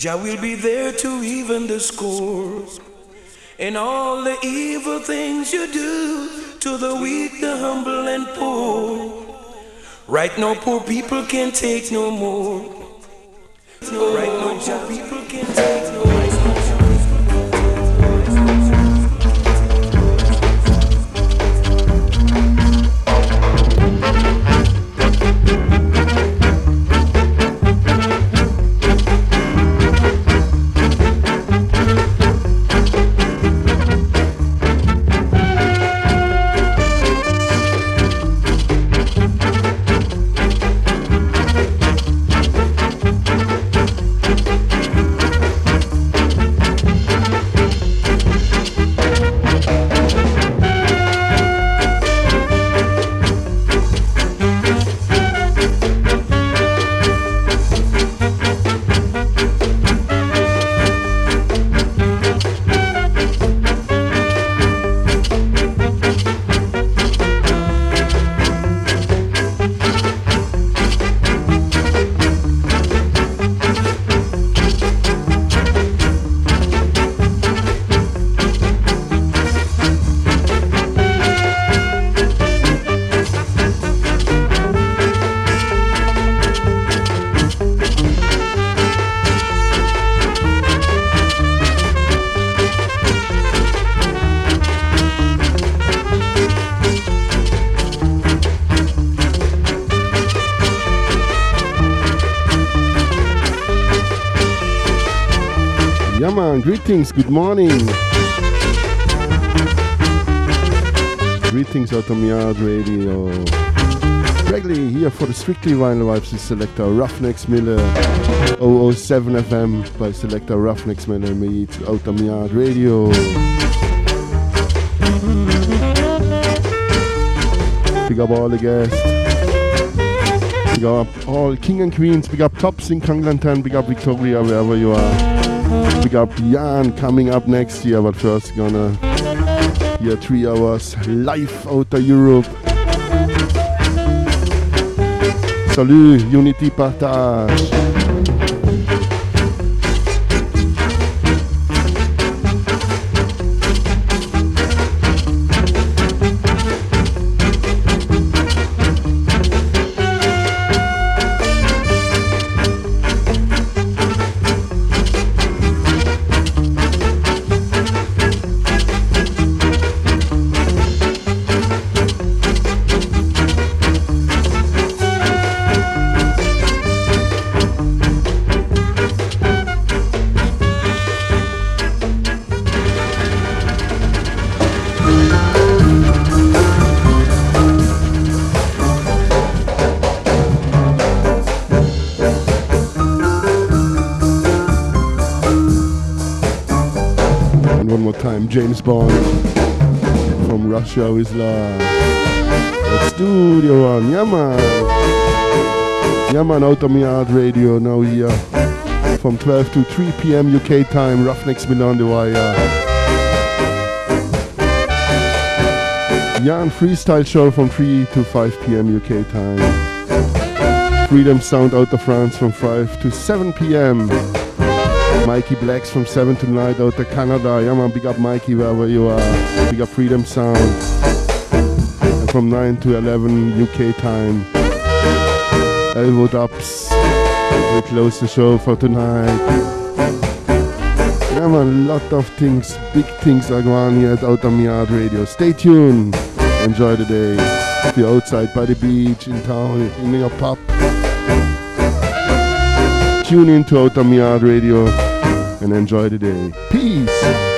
Jah will be there to even the score. And all the evil things you do to the weak, the humble, and poor. Right now, poor people can't take no more. Right now, people Greetings, good morning. Greetings out on Yard Radio. Gregory here for the Strictly Vinyl Vibes is Selector Ruffneck Smille 007 FM by Selector Ruffneck Smille meet out on Yard Radio. Big up all the guests. Big up all King and Queens, big up Tops in Conglanton, big up Victoria wherever you are. Big up Jan coming up next year, but first gonna hear three hours live out of Europe. Salut, Unity Partage. From Russia with love. Do the one, yeah man. Yeah out of yard radio now here from 12 to 3 p.m. UK time, Ruffneck Smille the wire. Jan Freestyle Show from 3 to 5 p.m. UK time. Freedom Sound out of France from 5 to 7 p.m. Mikey Blacks from 7 to 9 out of Canada. Yeah man, big up Mikey wherever you are. Big up Freedom Sound. And from 9 to 11 UK time. Elbow Dubs. We close the show for tonight. Yeah man, lot of things, big things are going on here at Outta Yard Radio. Stay tuned. Enjoy the day. If you're outside by the beach, in town, in your pub, tune in to Outta Yard Radio and enjoy the day. Peace.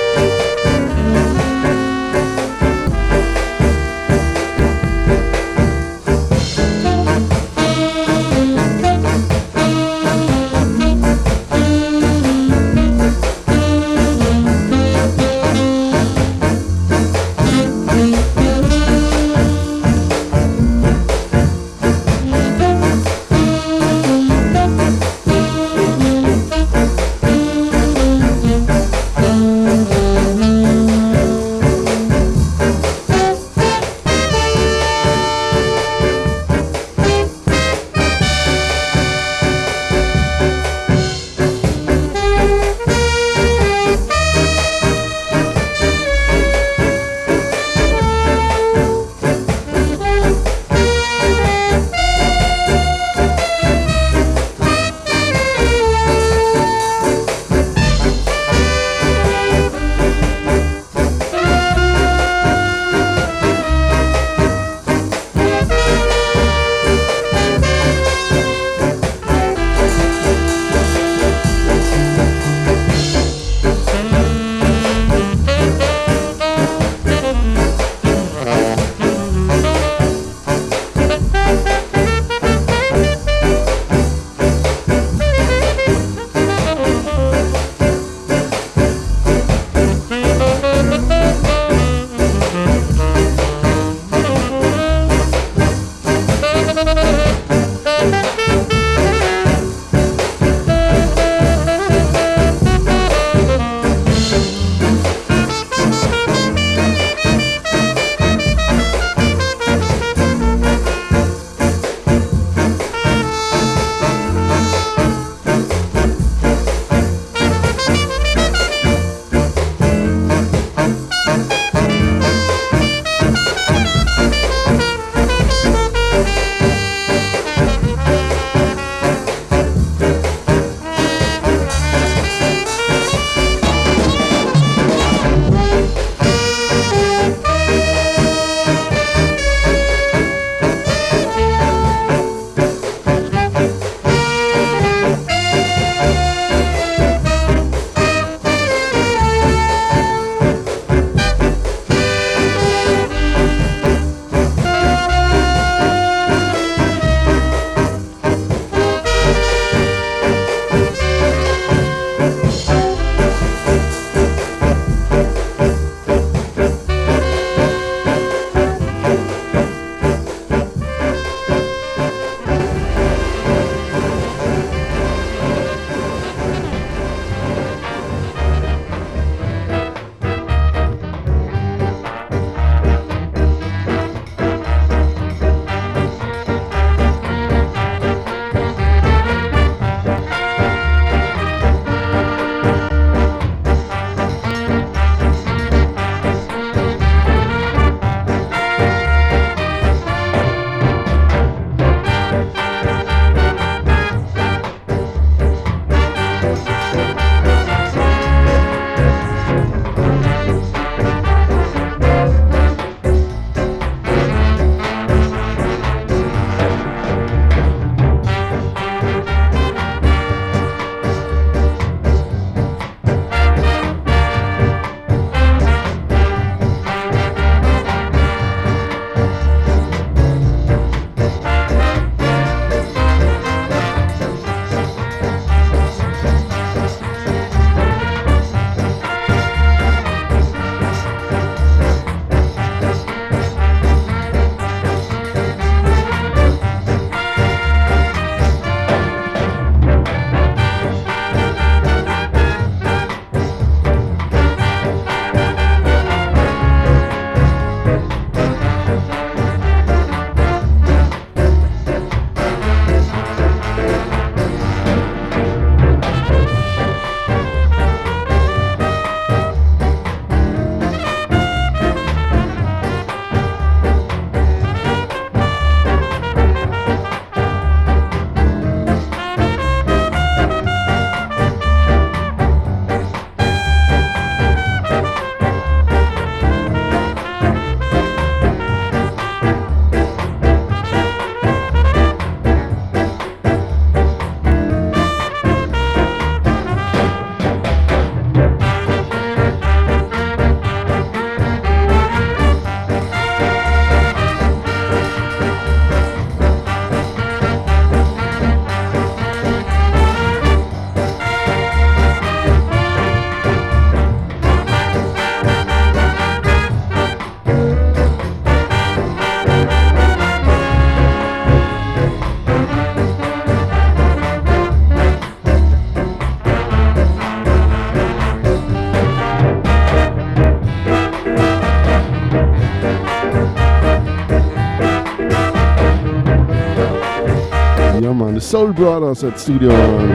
Soul Brothers at Studio One.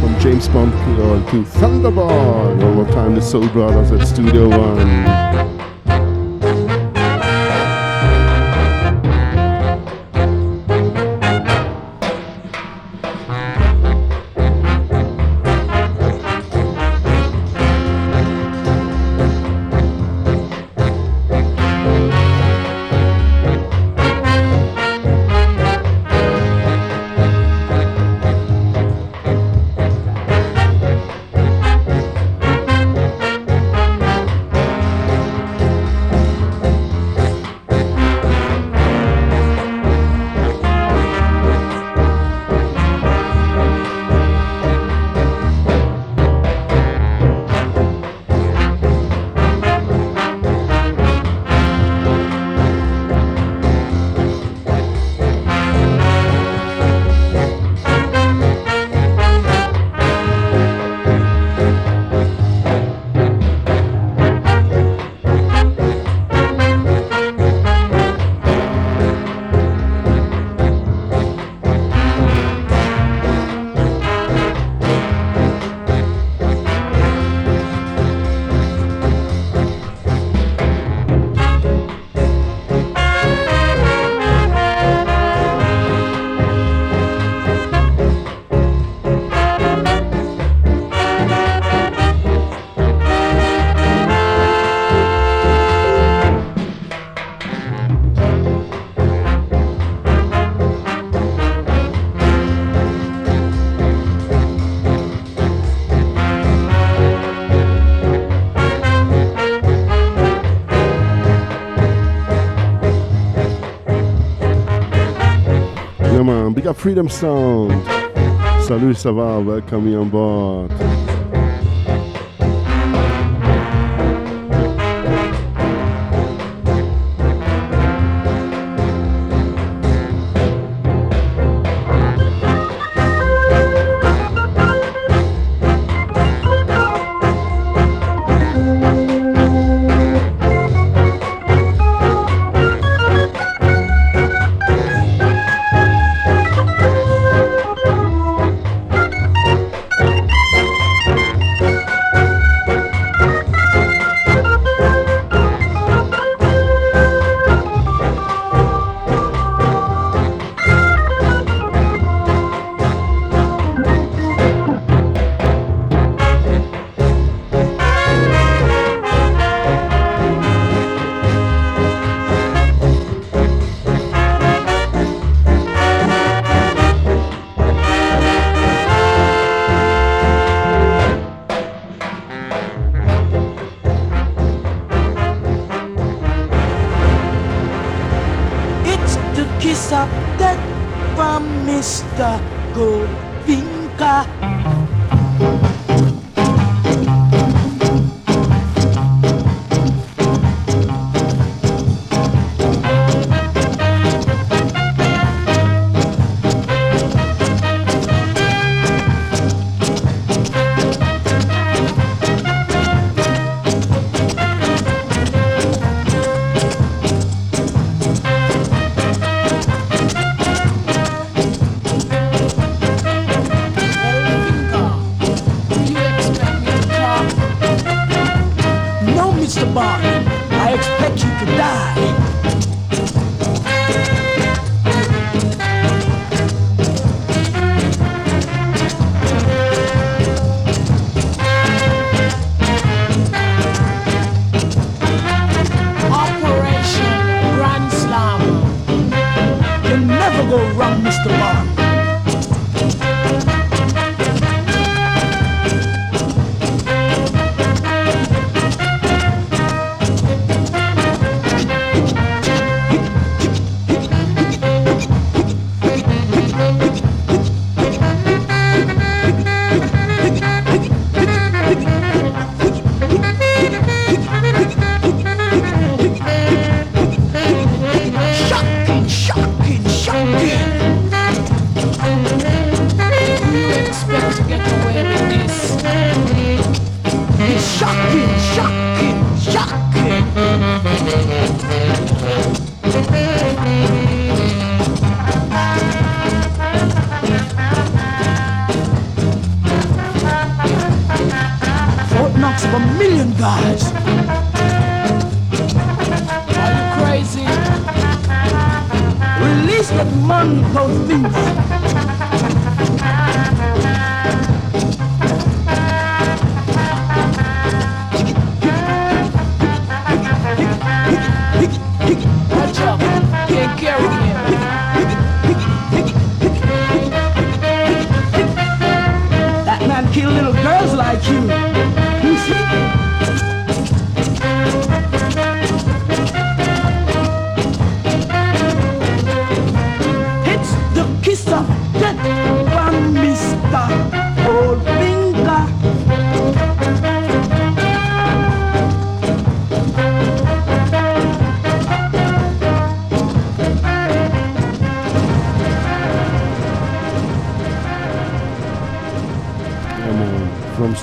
From James Bond to Thunderball. One more time, the Soul Brothers at Studio One. Freedom Sound. Salut, ça va? Welcome me on board.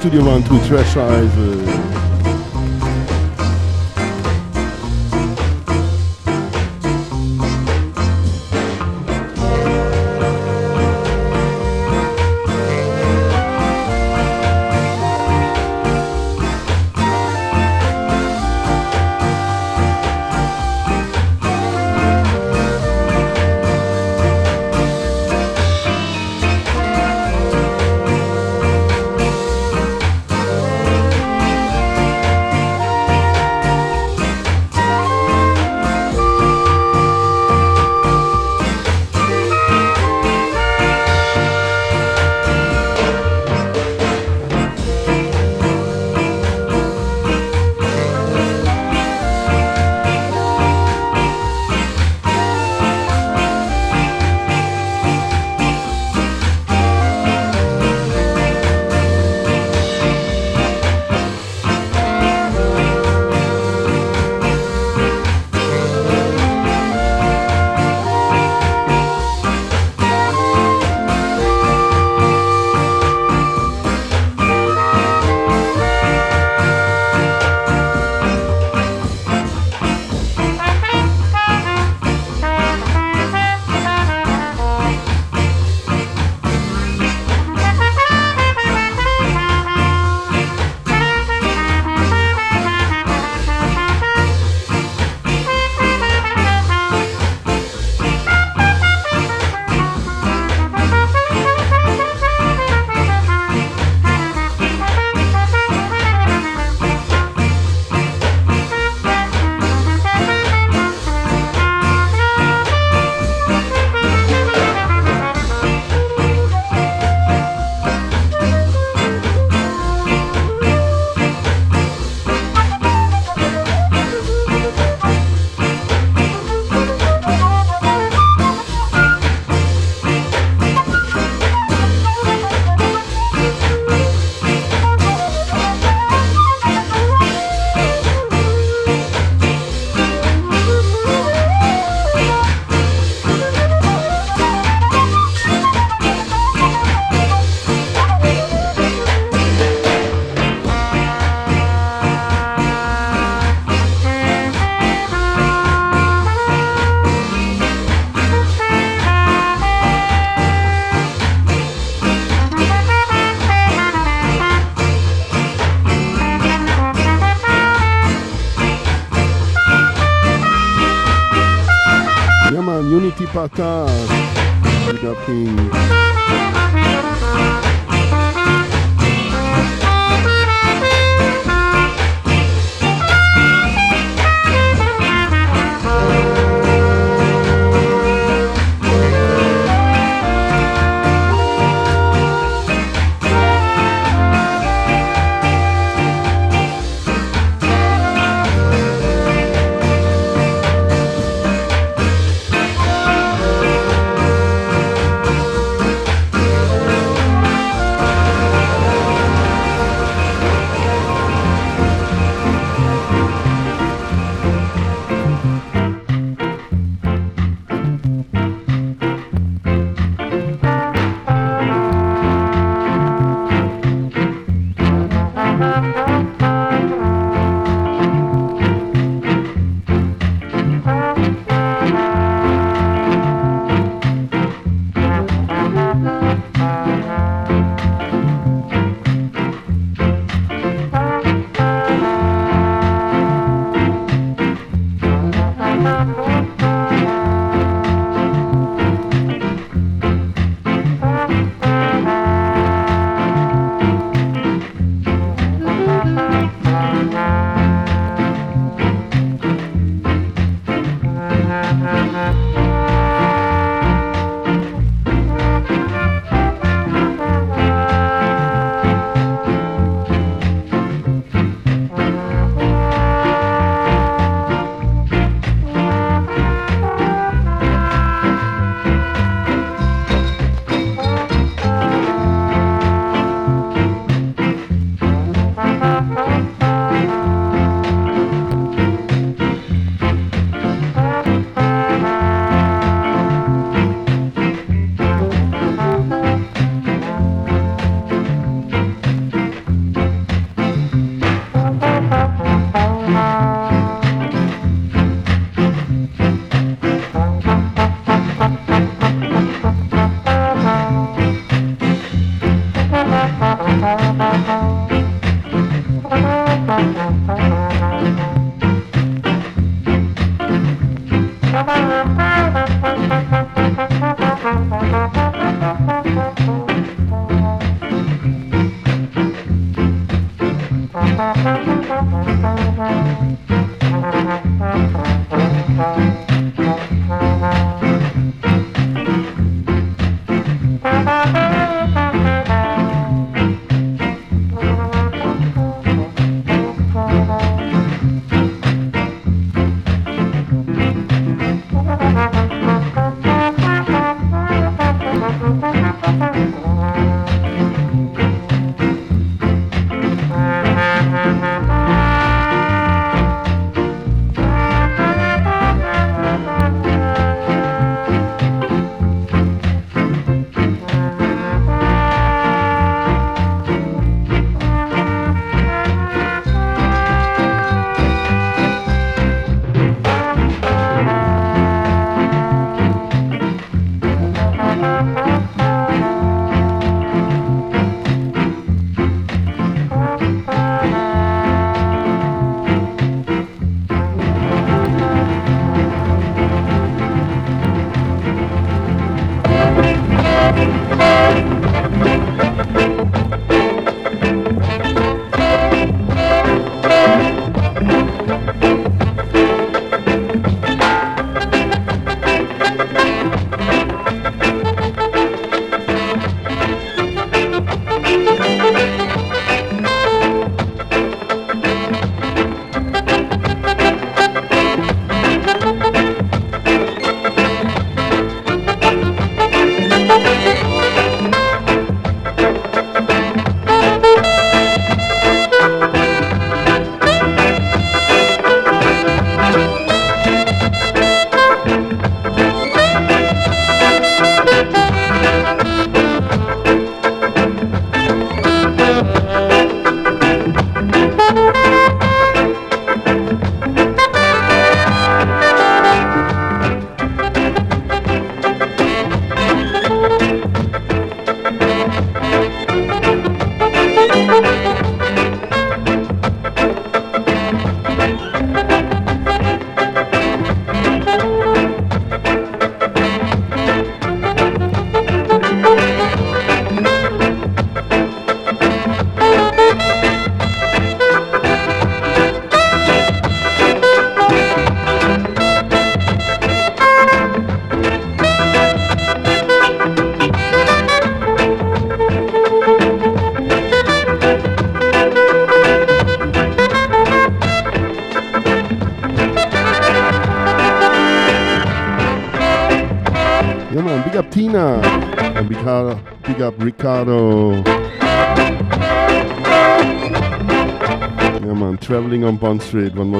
From Studio One to Treasure Isle. Uh, Unity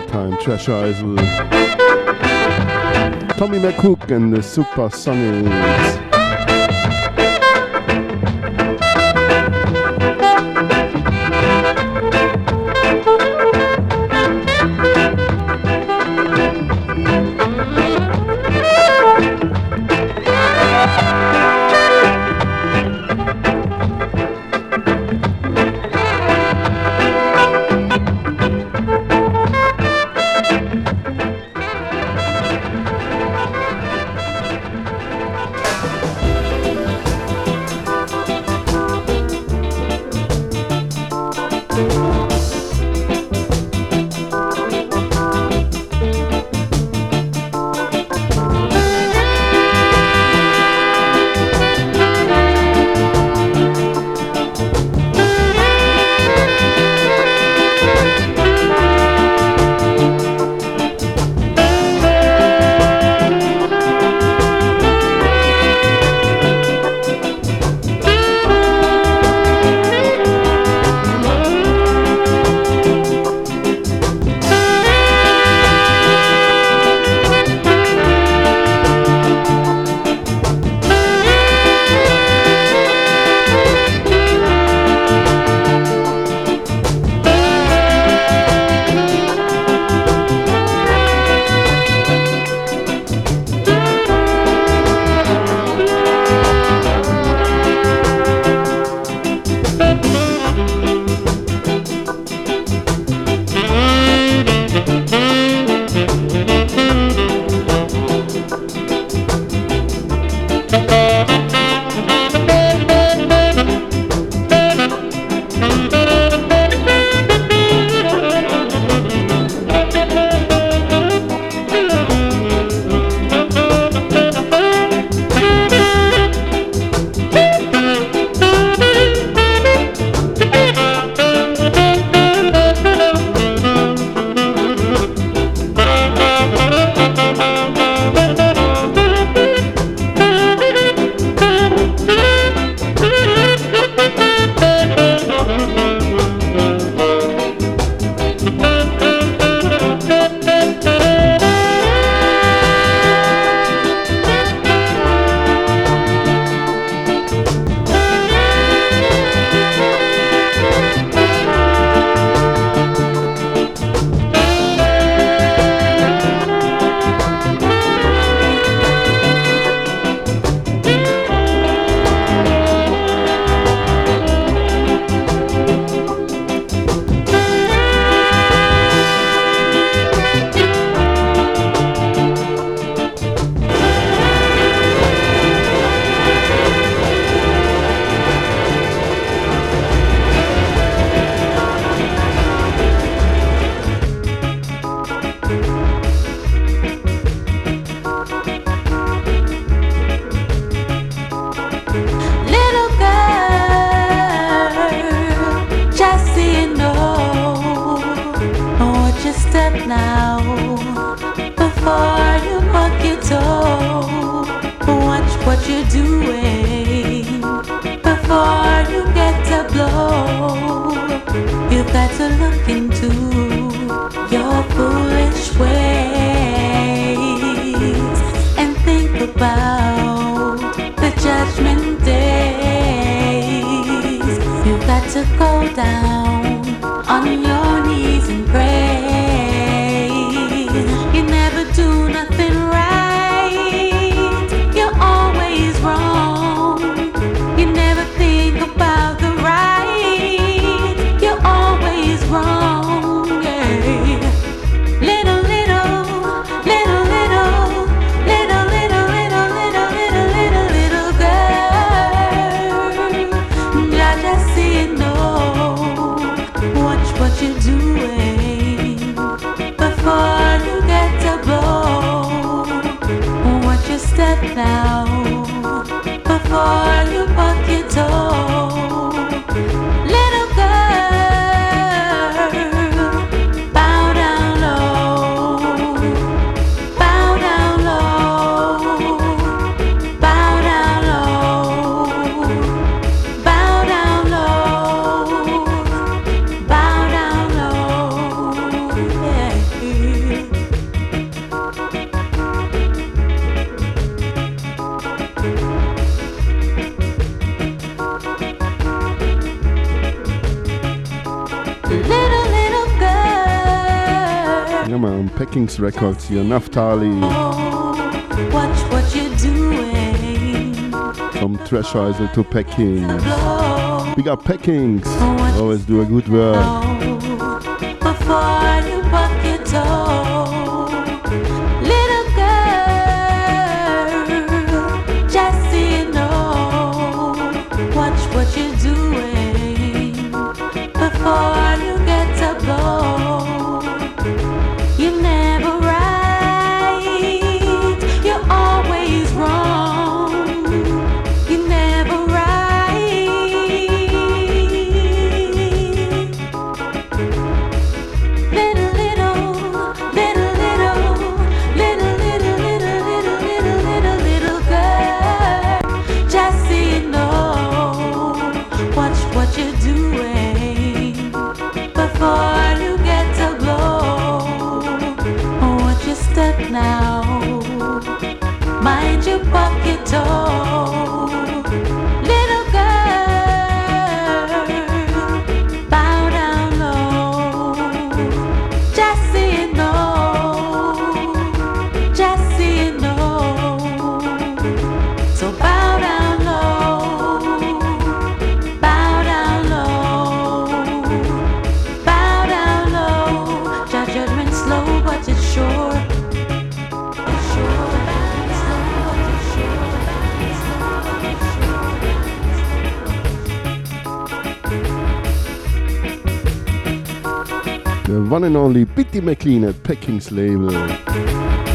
time. Treasure Isle. Tommy McCook and the Super Sonics. Records you're Naftali. From Treasure Isle to Peking. we got Peckings. Always do a good work. only Bitty McLean at Peckings Label.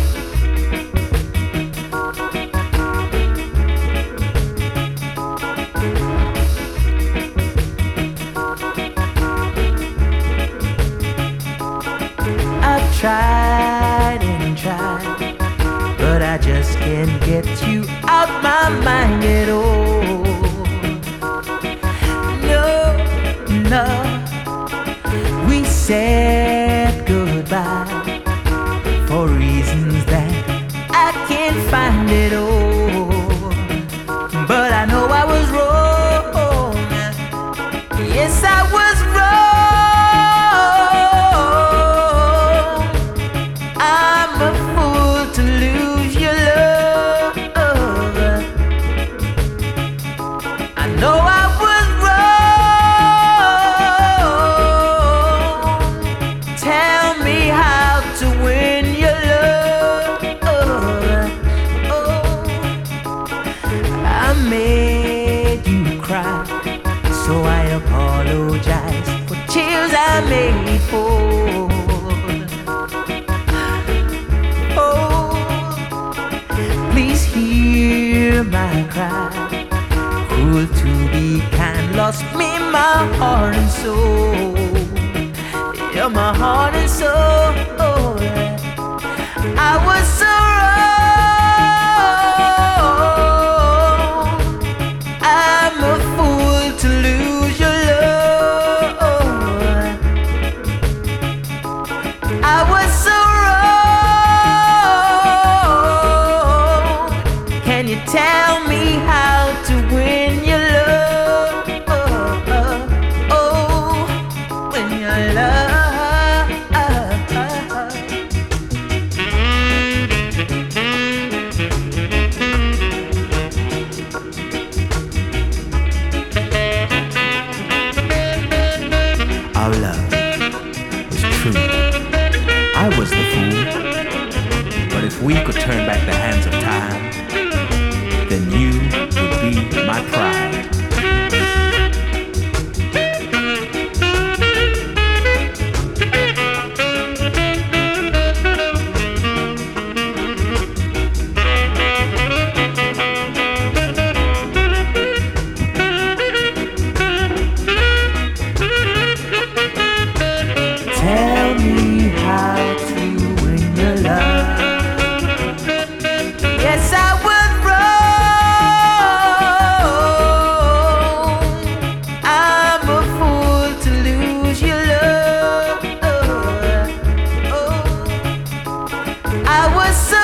I was so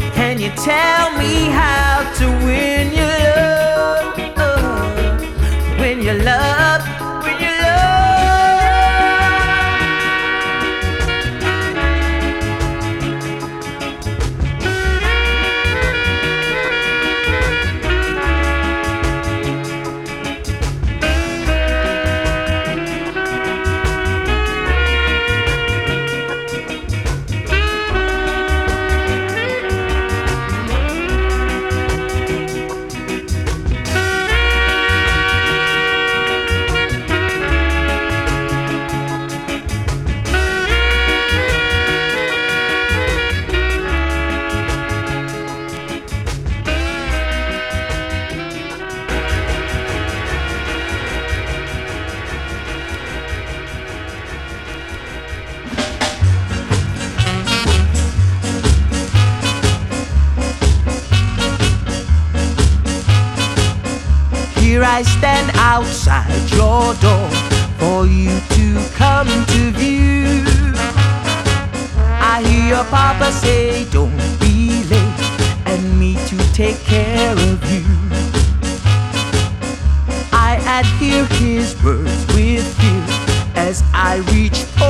wrong. Can you tell me how? at your door for you to come to view. I hear your papa say, Don't be late, and me to take care of you. I adhere his words with you as I reach for.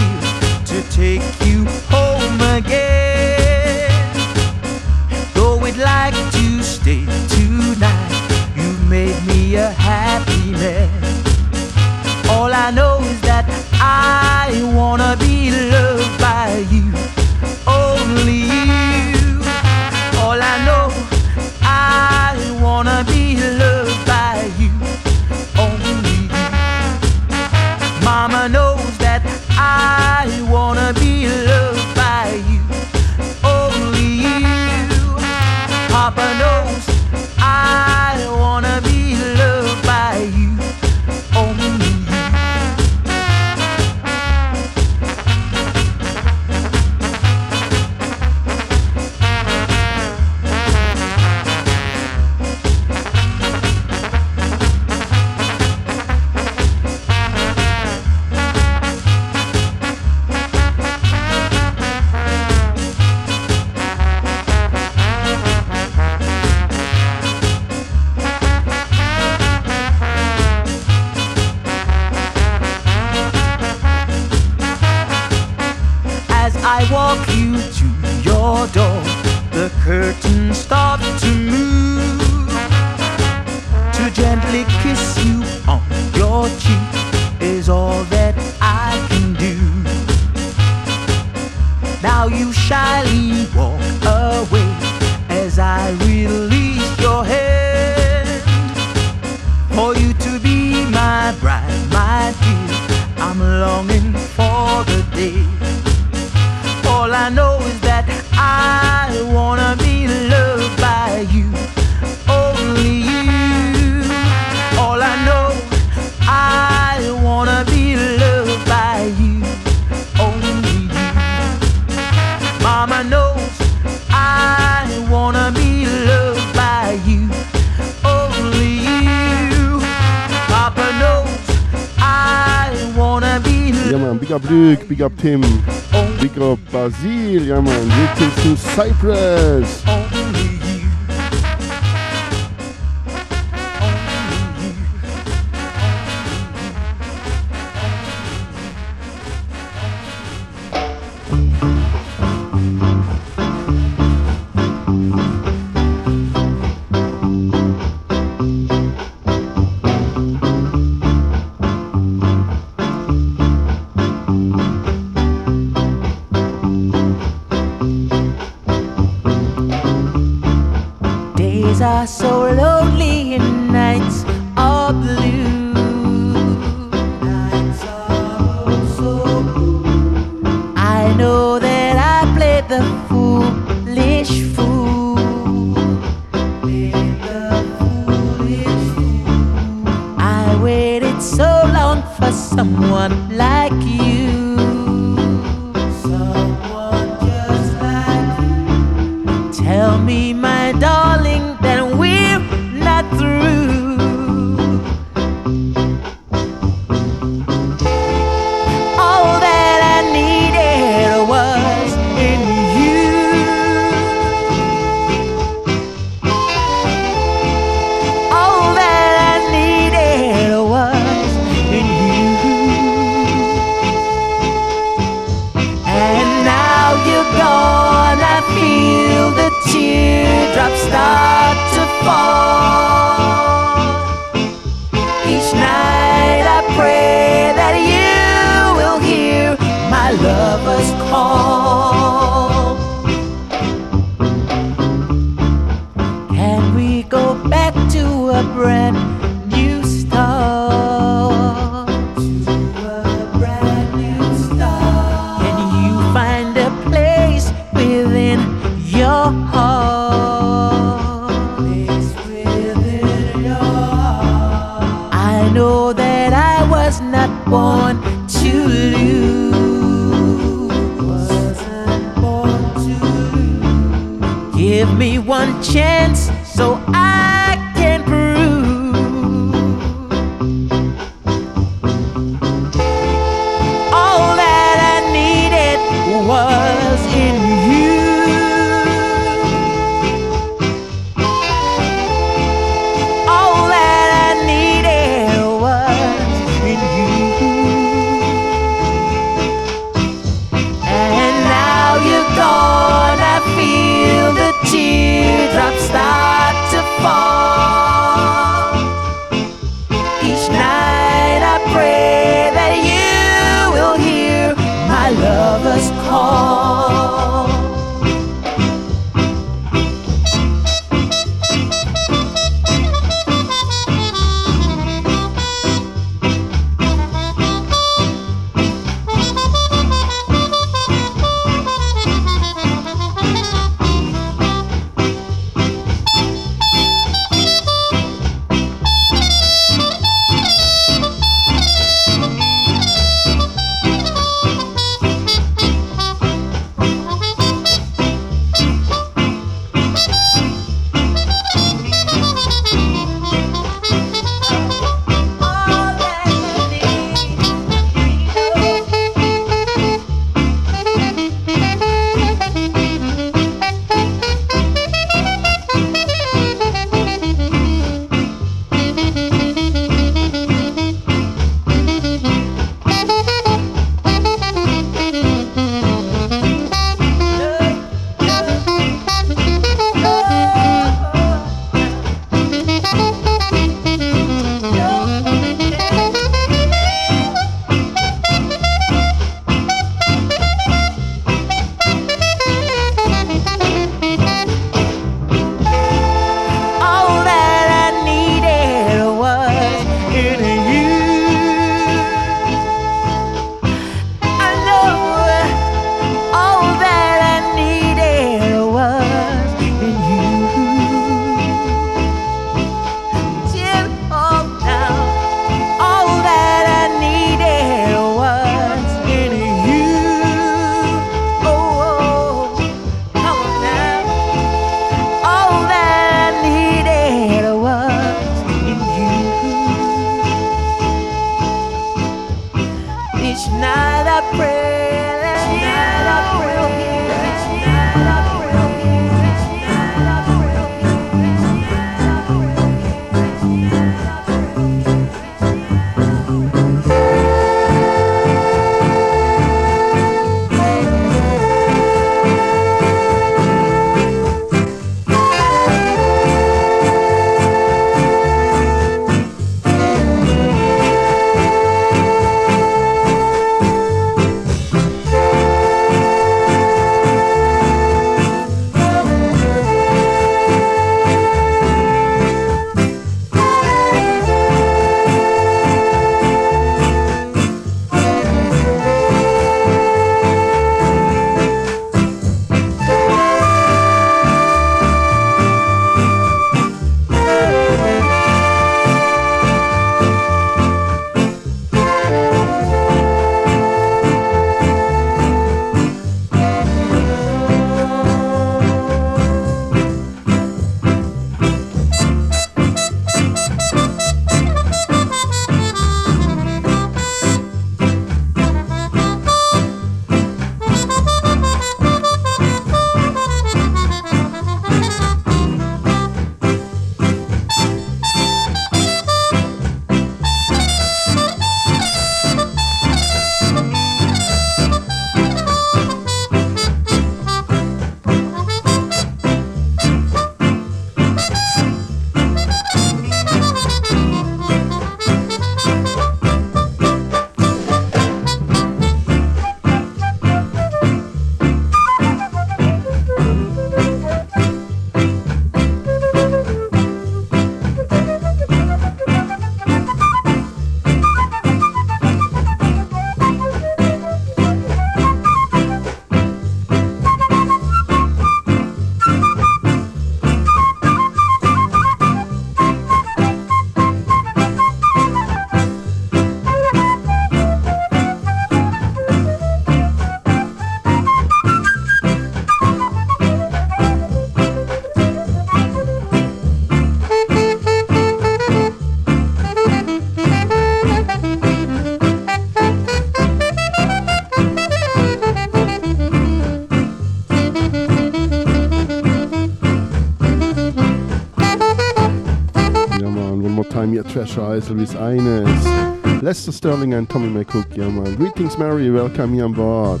Treasure Isle with Ines. Lester Sterling and Tommy McCook, yeah man. Greetings Mary, welcome here on board.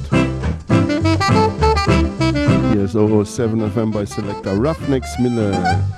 Here's 007 FM by selector Ruffneck Smille.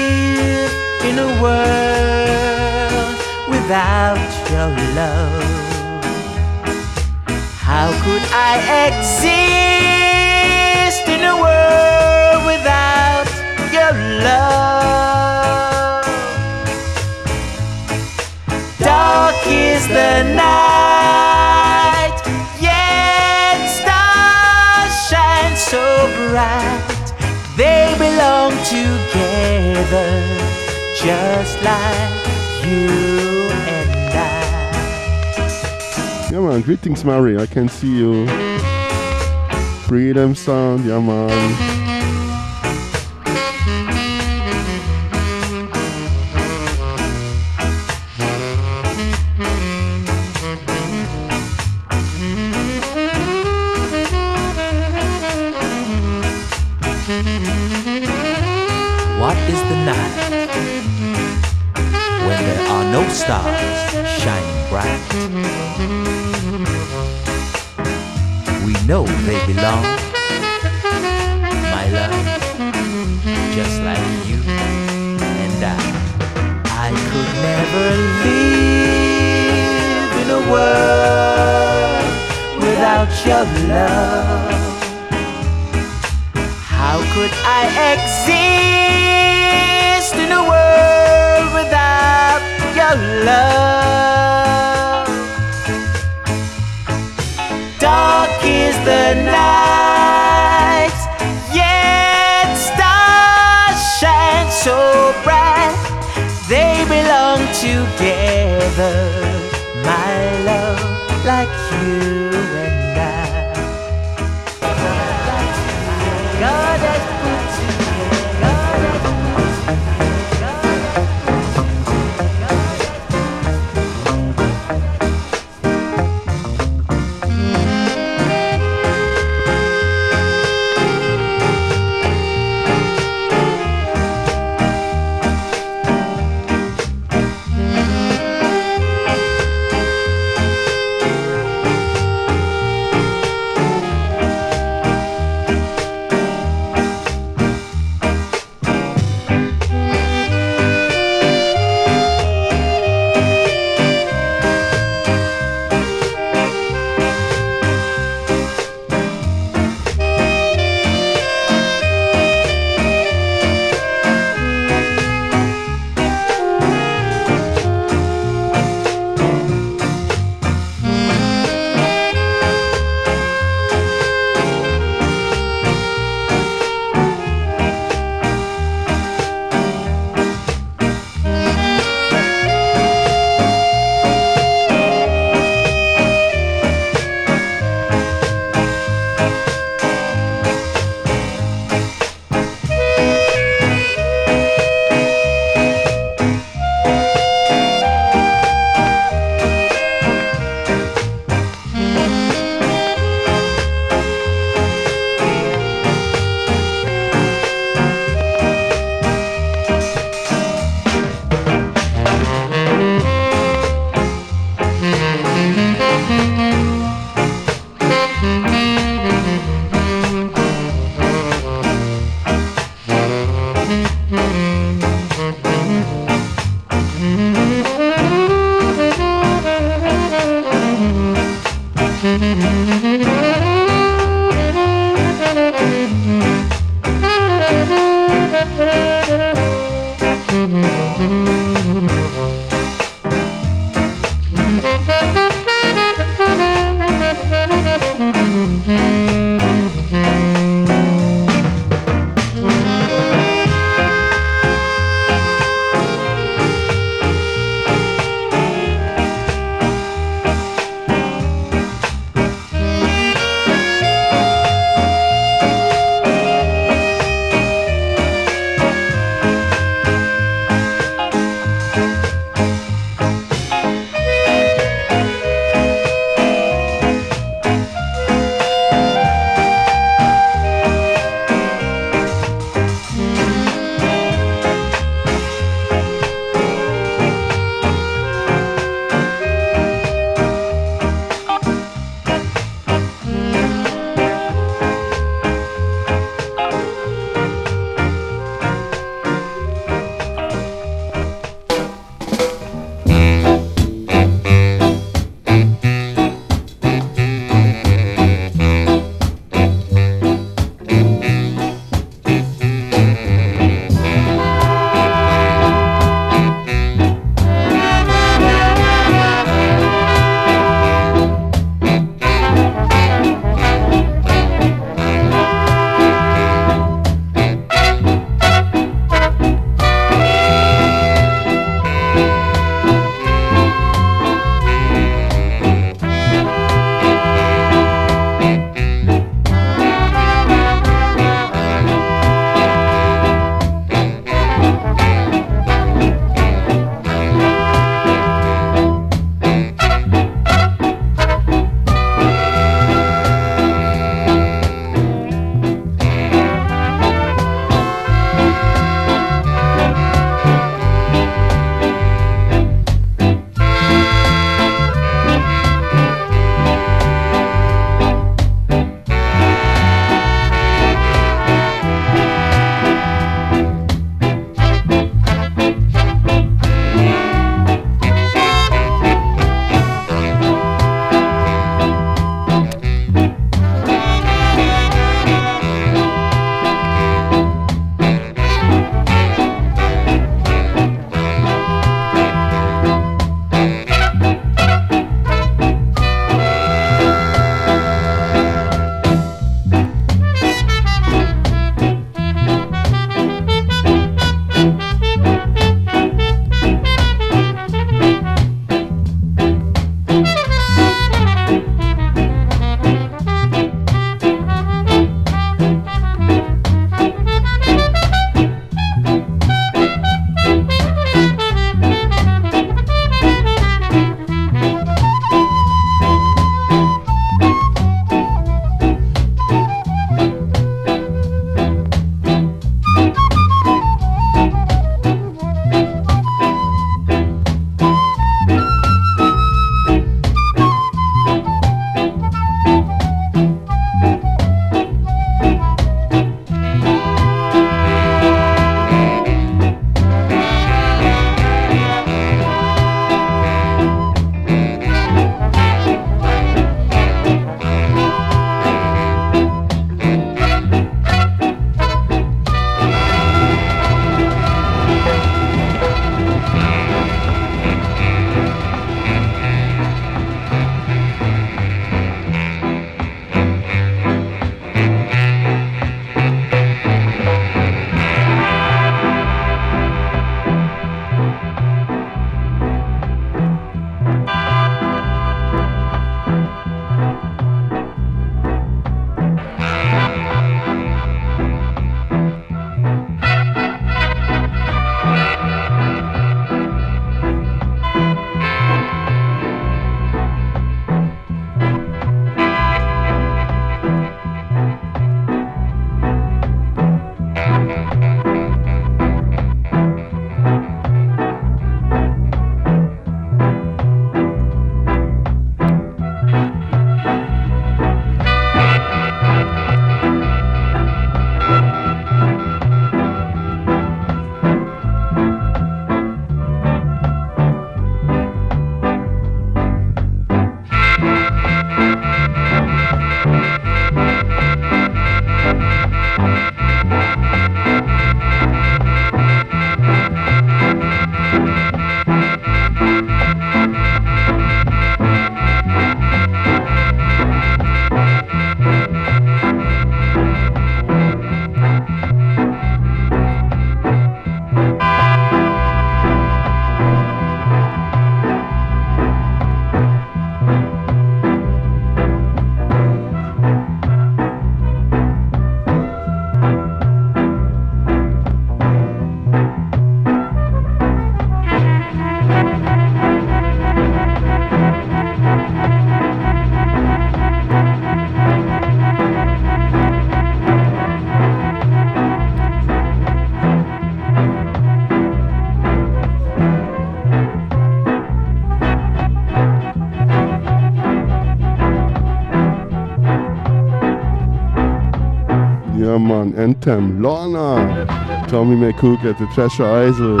Anthem. Lorna, Tommy McCook at the Treasure Isle.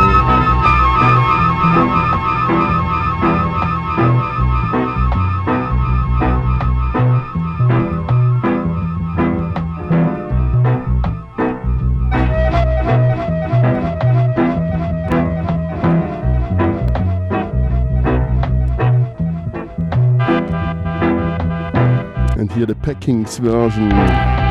And here the Peckings version.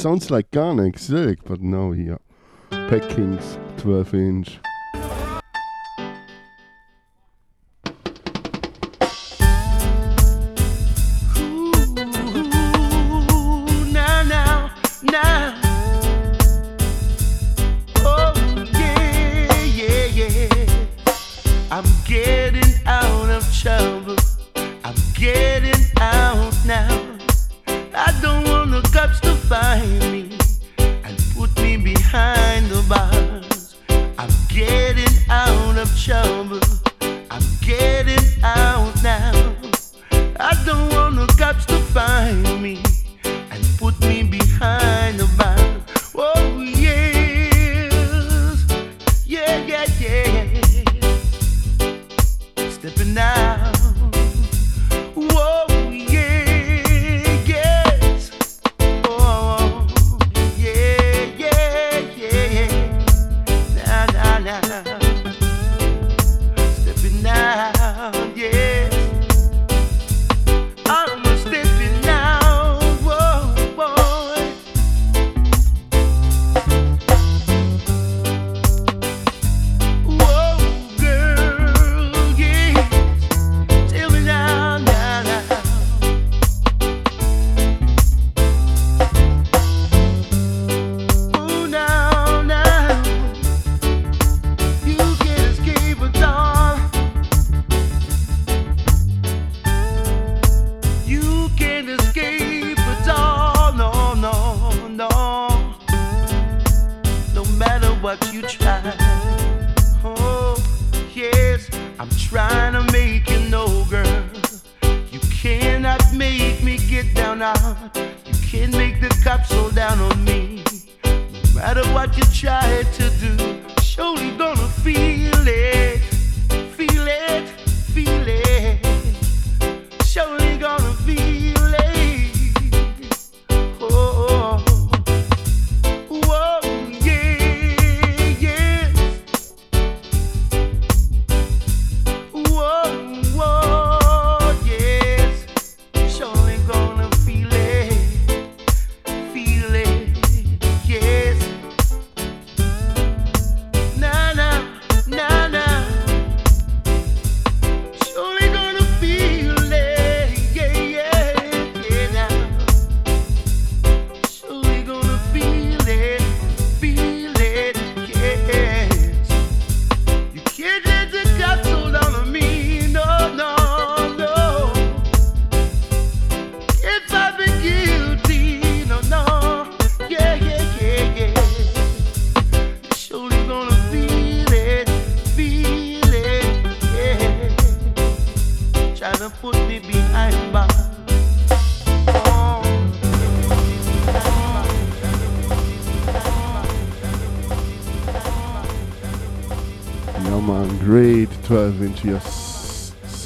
Sounds like Garnett Silk, but no, here. Peckings 12 inch.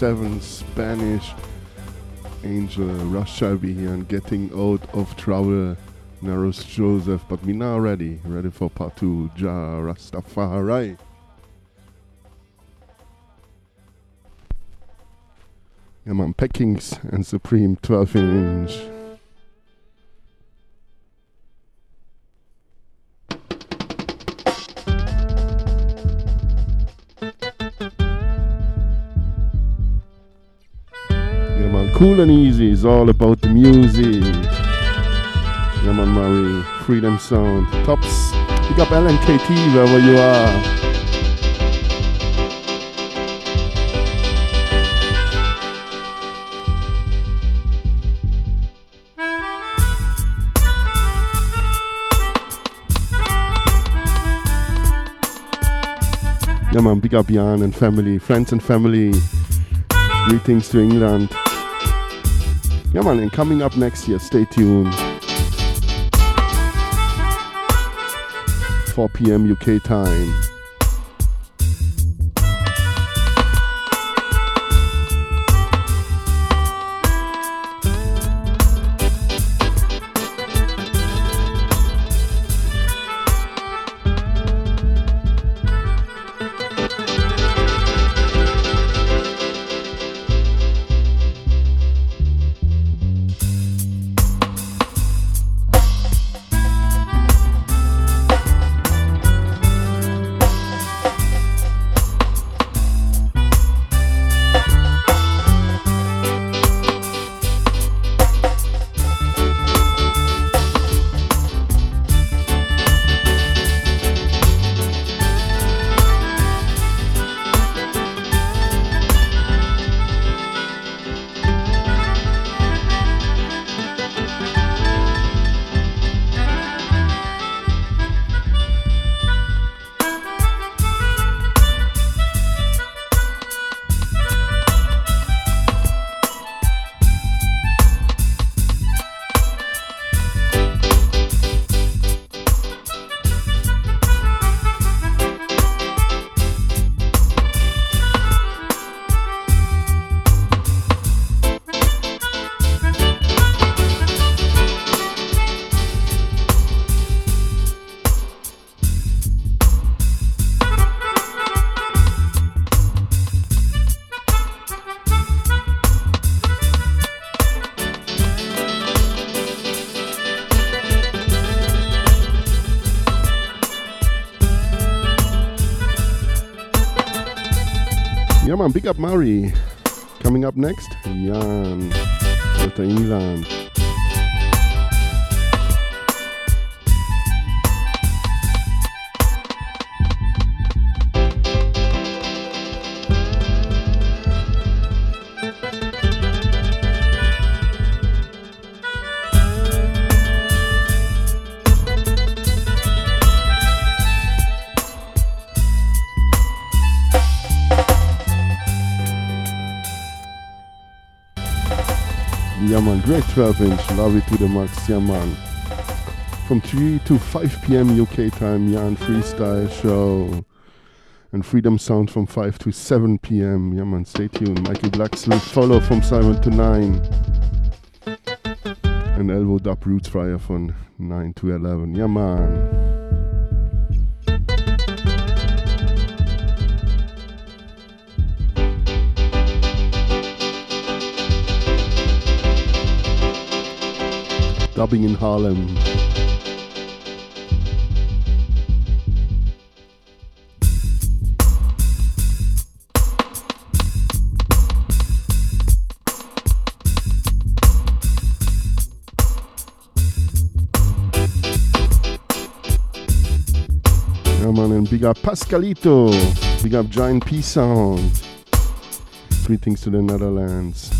Seven Spanish Angel Rush Shelby and Getting Out of Trouble, Naros Joseph. But me now ready, ready for part two, Jah Rastafari. Yeah man, Peckings and Supreme 12 inch. Cool and Easy is all about the music. Yeah, man, Murray, Freedom Sound, Tops. Pick up LMKT wherever you are. Yeah man, big up Jan and family, friends and family. Greetings to England. Yeah, man, and coming up next year, stay tuned. 4 p.m. UK time. Man, big up Murray. Coming up next, Jan, out England. Great 12 inch, love it to the max, yeah, man. From 3 to 5 p.m. UK time, Jan Freestyle Show. And Freedom Sound from 5 to 7 p.m. Yeah, man, stay tuned. Michael will follow from 7 to 9. And Elbow Dub Roots Fire from 9 to 11. Yeah, dubbing in Harlem. Yeah man, and big up Pascalito, big up Giant P Sound. Greetings to the Netherlands.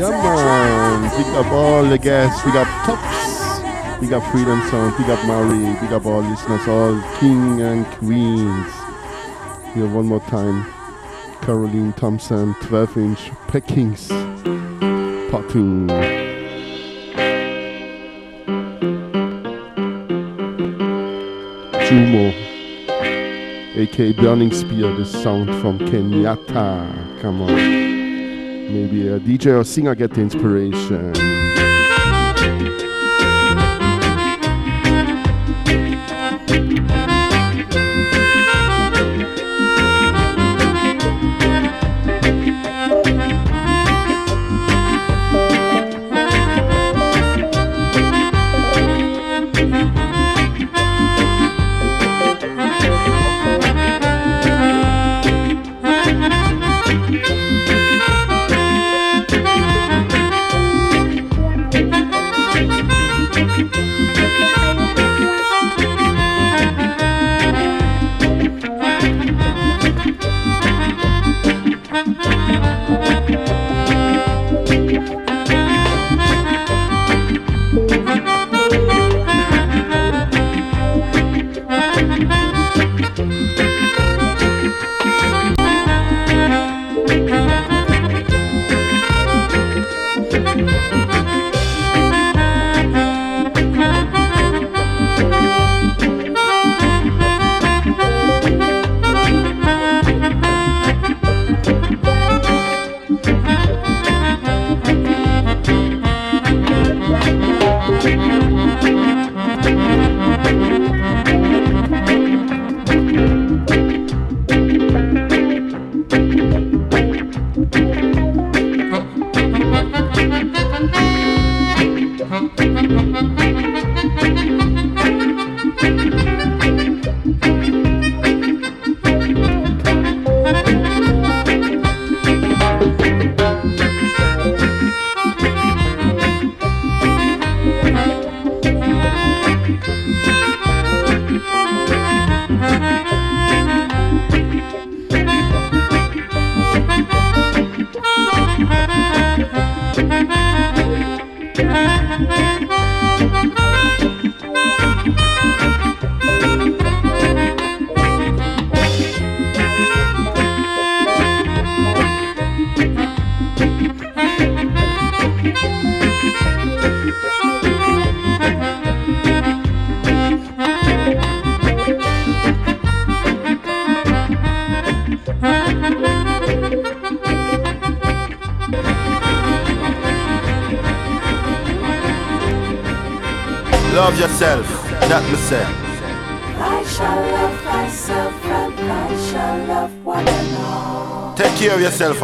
Yeah, man. Big up all the guests. Big up Tops. Big up Freedom Sound. Big up Mari. Big up all listeners, all king and queens. Here, one more time. Caroline Thompson, 12 inch Peckings, part two. Jomo, aka Burning Spear, the sound from Kenyatta. Come on maybe a DJ or singer get the inspiration.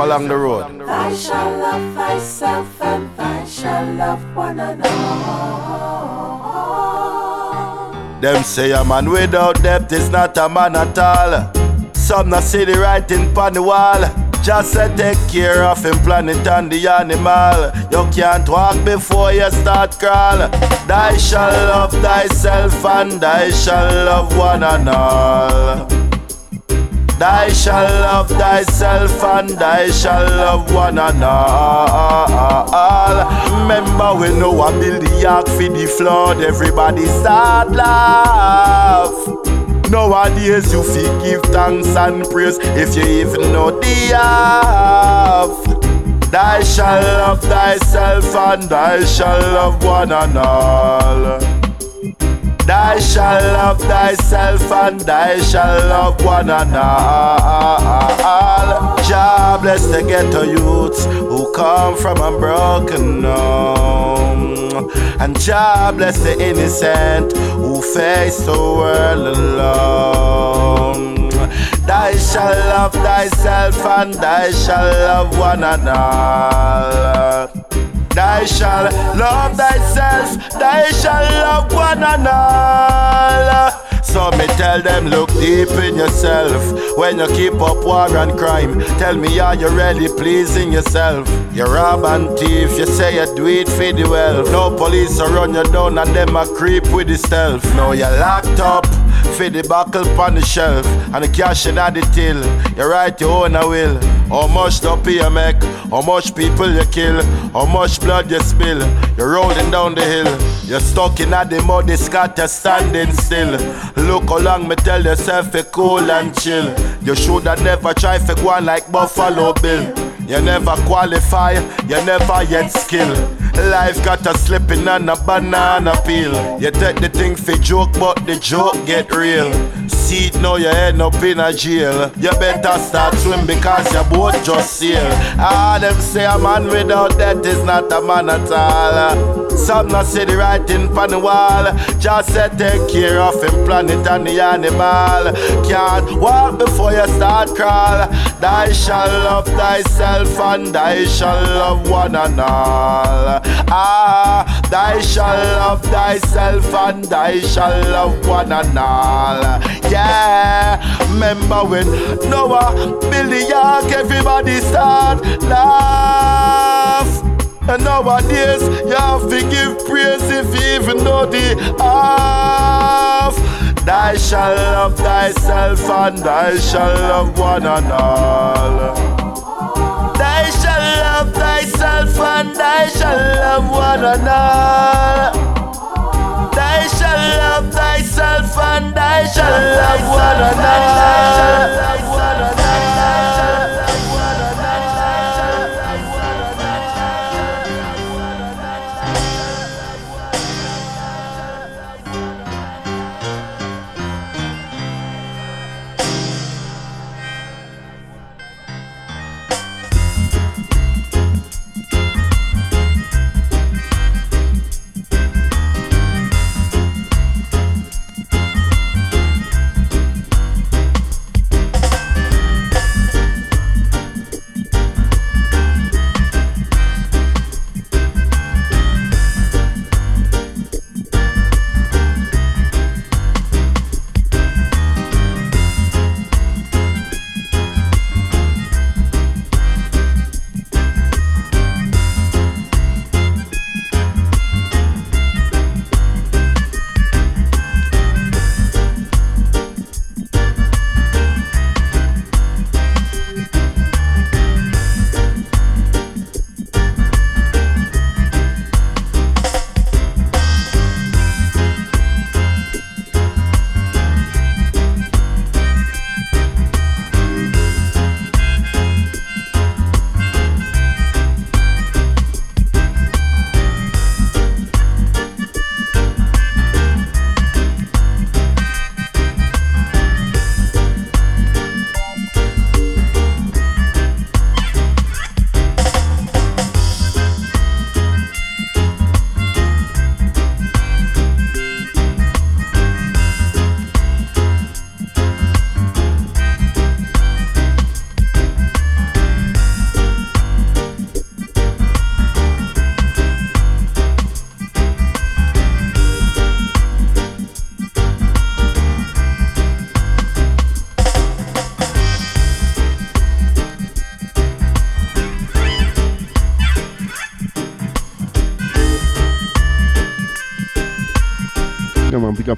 along the road. Shall love myself and I shall love one another. Them say a man without depth is not a man at all. Some not see the writing pon the wall. Just say take care of him planet and the animal. You can't walk before you start crawl. Thou shall love thyself and thou shall love one and all. Thou shall love thyself and thou shall love one and all. Remember when Noah build the ark for the flood, everybody start laugh. Nowadays you feel give thanks and praise if you even know the half. Thou shall love thyself and thou shall love one and all. Thou shall love thyself and thou shall love one another. Jah bless the ghetto youths who come from a broken home. And Jah bless the innocent who face the world alone. Thou shall love thyself and thou shall love one all. Thou shall love thyself, thou shall love one and all. So me tell them look deep in yourself When you keep up war and crime Tell me are you really pleasing yourself You rob and thief, you say you do it for the wealth No police are run you down and them a creep with the stealth Now you locked up for the buckle on the shelf and the cash in the till. You write your own a will. How much up you make? How much people you kill? How much blood you spill? You're rolling down the hill. You're stuck in the mud, it's got you standing still. Look along, me tell yourself be cool and chill. You shoulda never try to go like Buffalo Bill. You never qualify, you never yet skill. Life got a slipping on a banana peel. You take the thing for joke, but the joke get real. See it now, you end up in a jail. You better start swim because your boat just sail. Ah, them say a man without that is not a man at all. Some not see the writing on the wall. Just say take care of him planet and the animal. Can't walk before you start crawl. Thou shall love thyself and thou shall love one and all. Ah, thou shall love thyself and thou shall love one and all. Yeah, remember when Noah built the ark, everybody start laugh. And nowadays, you have to give praise if you even know the half. Thou shall love thyself and thou shall love one and all. Thou shall love thyself and thou shall love one and all. Love thyself and thou shall love one and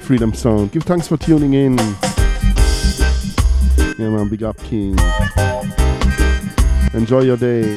Freedom Sound. Give thanks for tuning in. Yeah, man, big up King. Enjoy your day.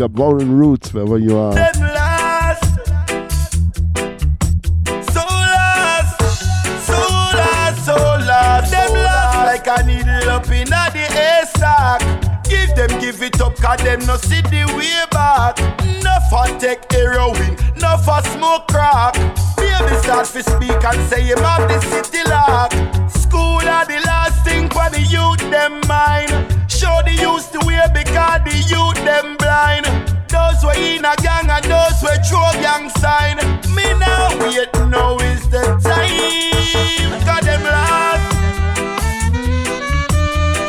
up Warren Roots wherever you are. Them last. So last. So last, so last. Them last like a needle up in the haystack. Give them, give it up, cause them no see the way back. No for take heroin, no for smoke crack. Baby start to speak and say him have the city lock. School are the last thing for the youth them mind. The youth the way because the youth them blind. Those who in a gang and those who throw gang sign. Me now wait, now is the time. Got them lost.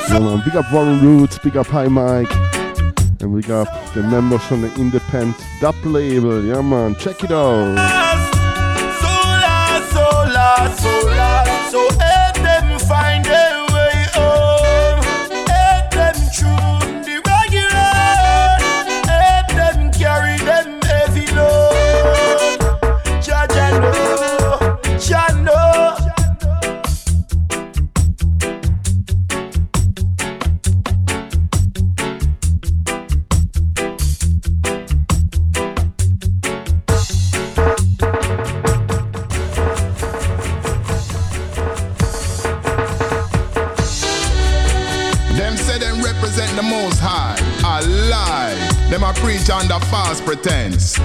So, big up Warren Roots, big up High Mike. And we got the members from the independent dub label. Yeah, man, check it out. So lost, so lost, so lost, so false pretense.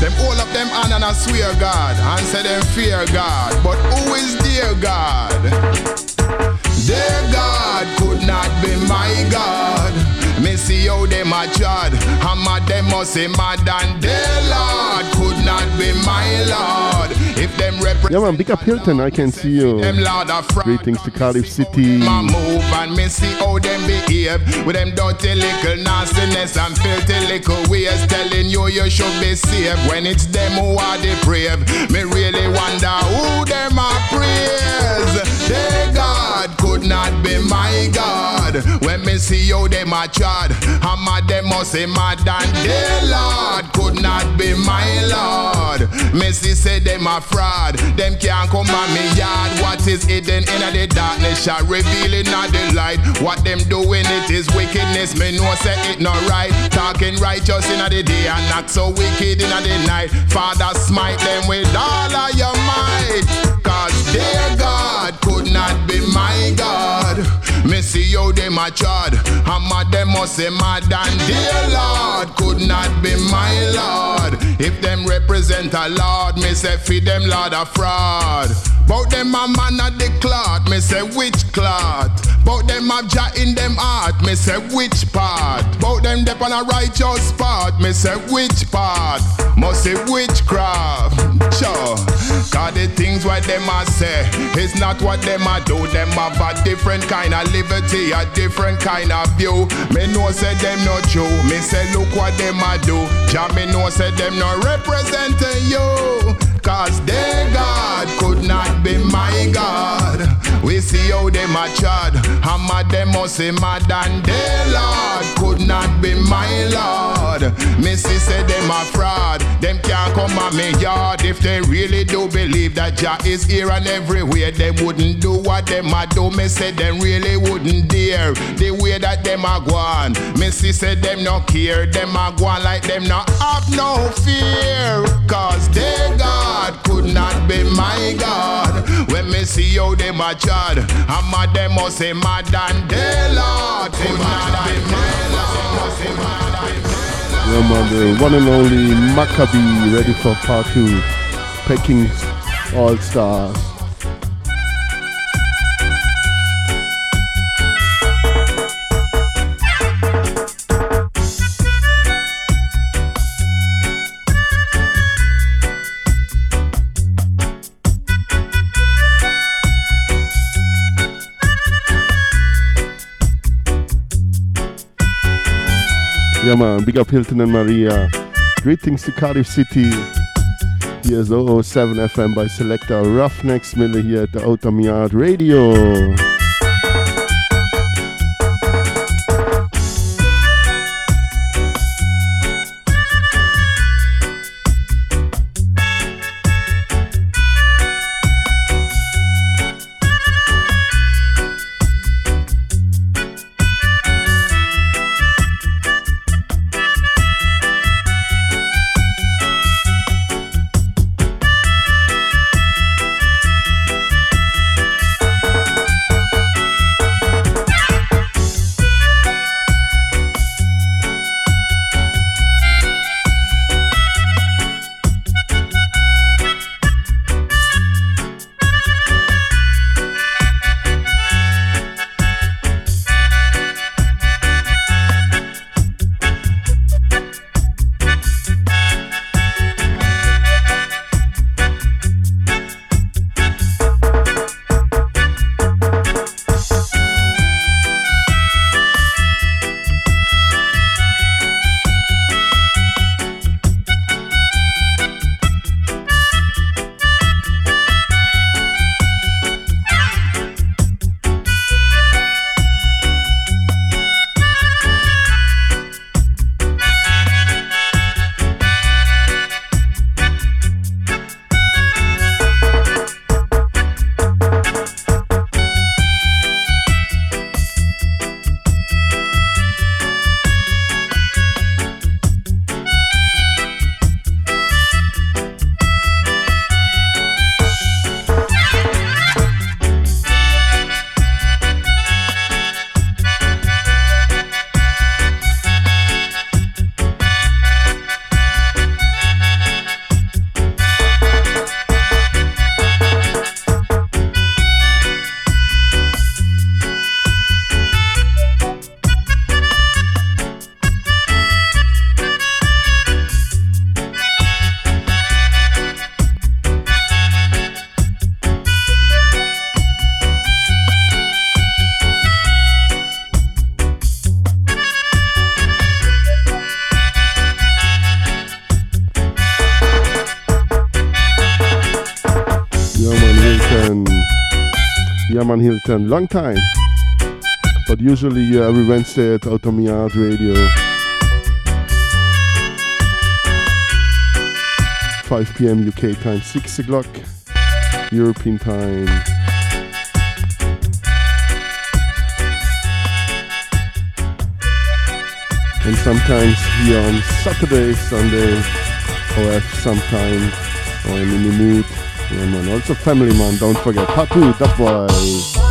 Them all up them hand and I swear God and say them fear God. But who is dear God? Dear God could not be my God. Me see how them a chad. Hammer them must say mad and their Lord could not be my Lord. If them represent Yeah, man, big up Hilton. I can see you. them Lord of fraud. Greetings to Cardiff City. My move and me see how them behave with them dirty little nastiness and filthy little ways telling you you should be safe when it's them who are depraved. Me really wonder who them are praise. Their God could not be my God. When me see how them are chad, hammer them must say mad and their Lord could not be my Lord. Me see say them a fraud, them can't come on me yard. What is hidden in the darkness shall reveal in the light. What them doing it is wickedness. Me know say it not right. Talking righteous in the day and not so wicked in the night. Father smite them with all of your might. Cause their God could not God. Me see how them a chad. Hammer them must say mad and dear Lord could not be my Lord. If them represent a Lord, me say feed them Lord a fraud. Bout them a man of the cloth, me say which cloth? Bout them have Jah in them heart, me say which part? Bout them dep on a righteous path, me say which part? Must say witchcraft. Sure. Cause the things what them a say is not what them a do. Them have a different kind of liberty, a different kind of view. Me know say them not true. Me say look what them a do. Jah me know say them not representing you. Cause their God could not be my God. We see how them a chad. Hammer them must say mad and their Lord could not be my Lord. Missy said them a fraud. Them can't come on me yard. If they really do believe that Jah is here and everywhere, they wouldn't do what them a do. Me said them really wouldn't dare. The way that them a go on. Missy said them no care. Them a go on like them not have no fear. Cause their God could not be my God. When me see how them a chad, I'm a must say mad and their Lord could not be my Lord. Yeah, one and only Maccabee ready for part two. Pecking All Stars. Yeah, man, big up Hilton and Maria. Greetings to Cardiff City. Here's 007 FM by Selector Ruffneck Smille here at the Yard Radio. Long time. But usually uh, every Wednesday at Outta Mi Yard Radio. 5 p.m. UK time, 6 o'clock European time. And sometimes here on Saturday, Sunday, or have some time, or I'm in the mood. Yeah, man. Also, family man, don't forget. Patu, that boy.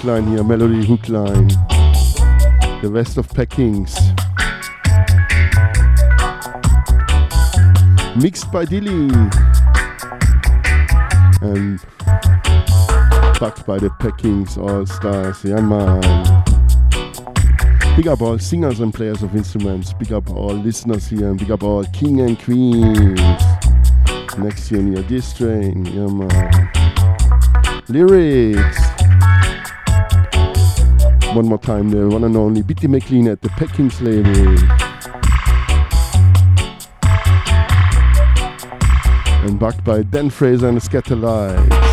Hook line here, melody hook line. The West of Peckings. Mixed by Dilly. And backed by the Peckings All Stars. Yeah, man. Big up all singers and players of instruments. Big up all listeners here. And big up all king and queens. Next year near this train. Yeah, man. Lyrics. One more time, the one and only Bitty McLean at the Peckings label. And backed by Dan Fraser and the Scatterlights.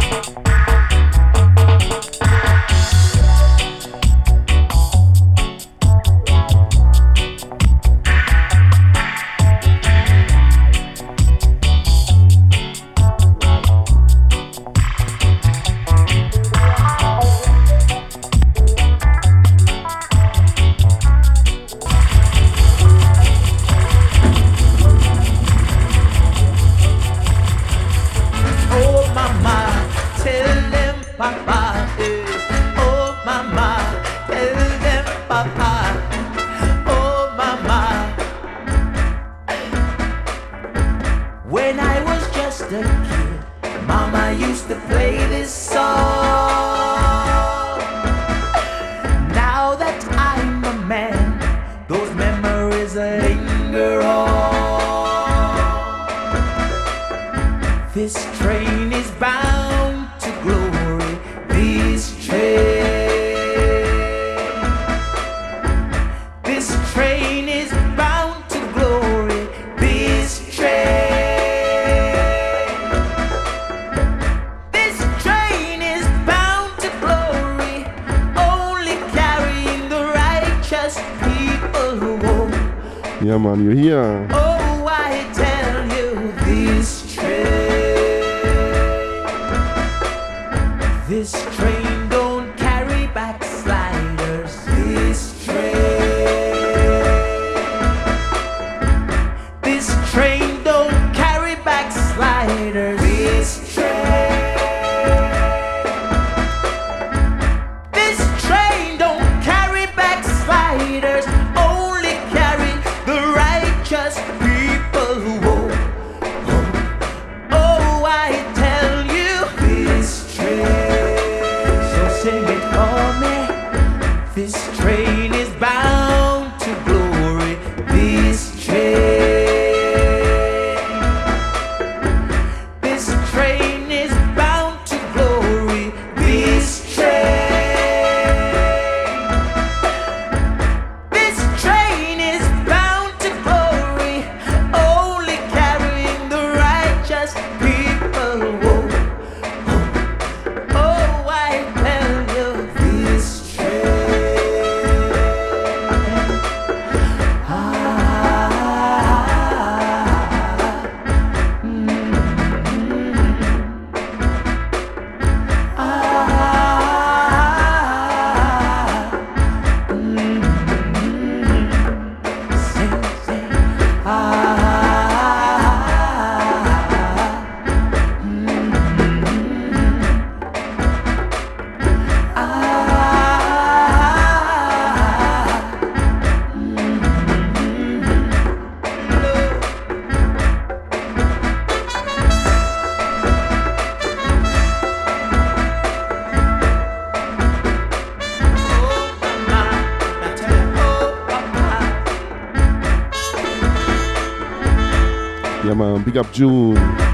up June.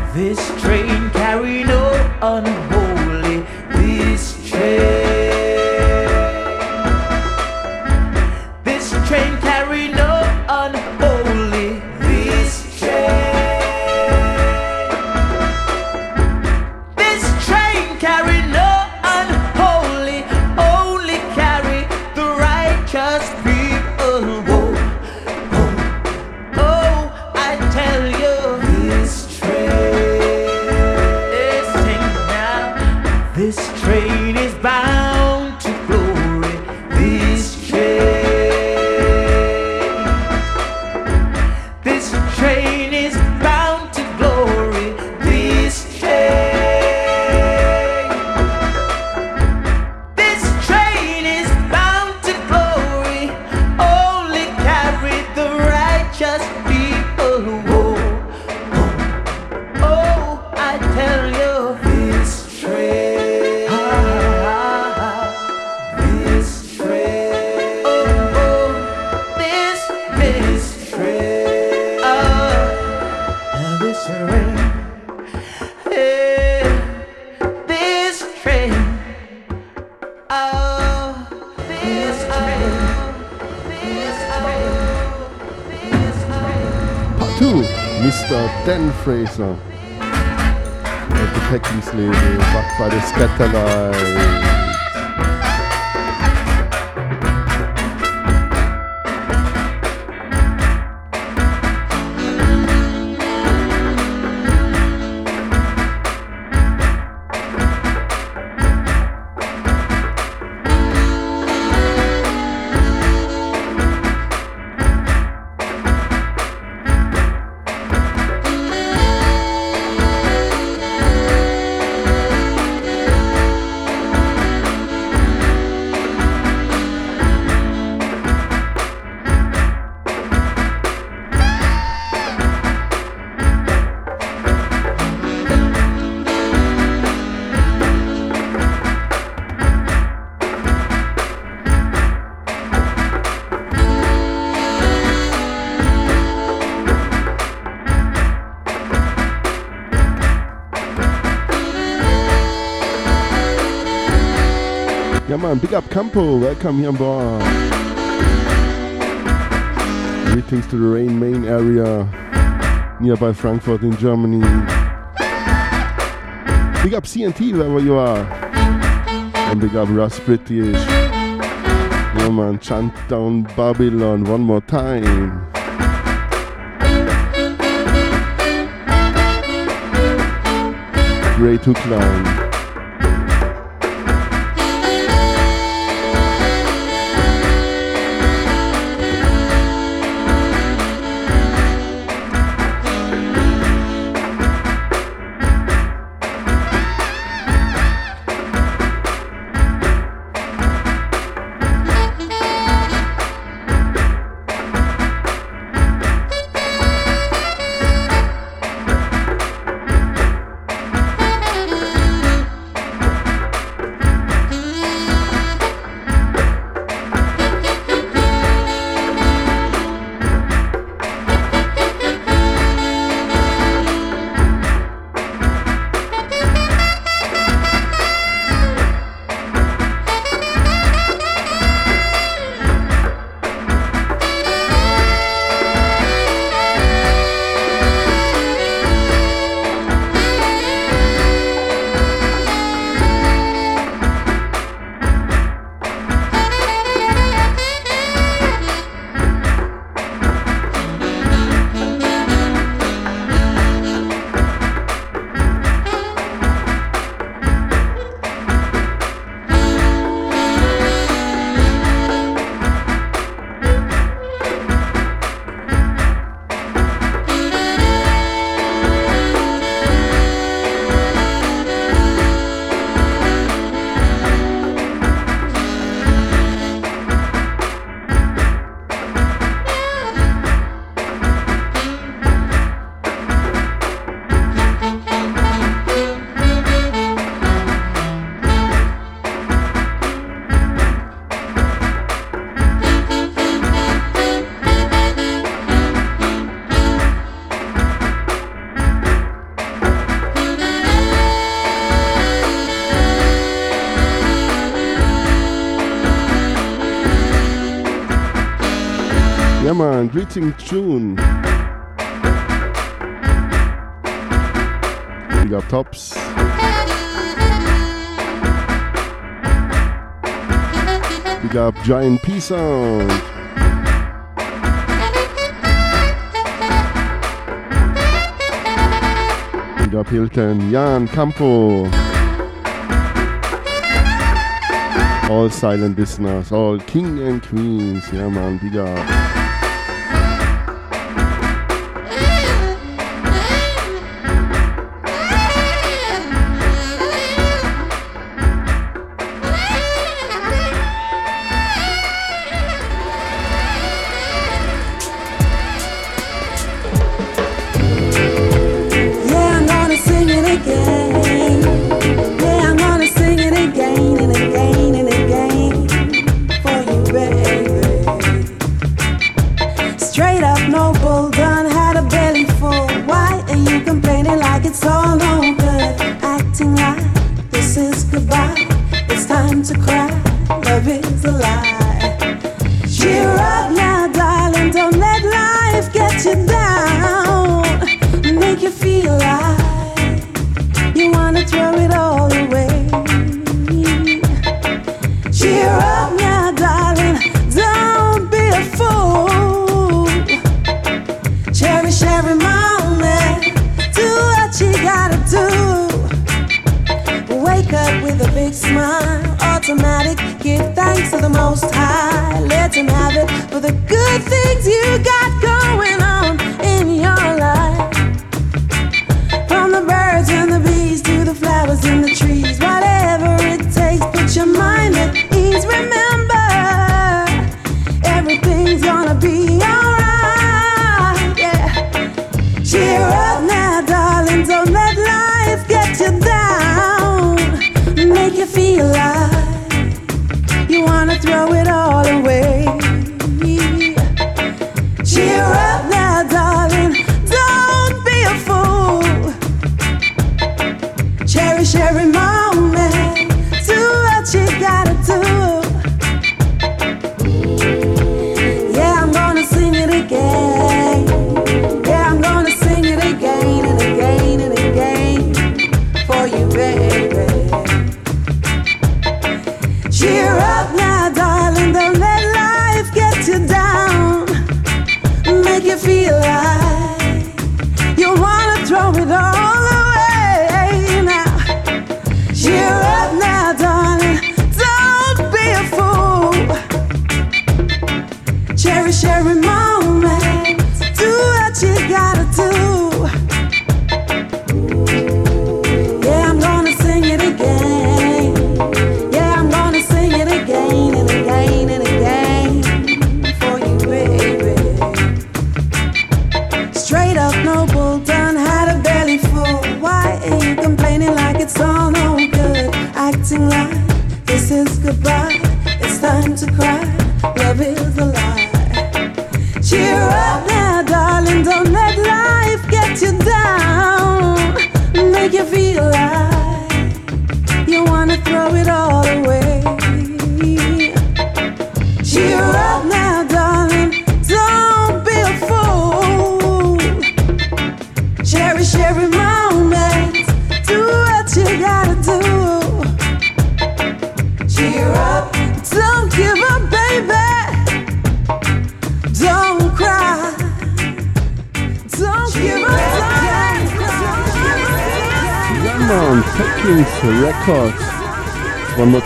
time. Big up Campo, welcome here on bar. Greetings to the Rhein, Main area, nearby Frankfurt in Germany. Big up CNT wherever you are. And big up Russ British. Yeah man, chant down Babylon one more time. Great to climb. We got tops. We got Giant P Sound. Big up Hilton, Jan Campo. All silent listeners, all king and queens. Yeah, man, big up.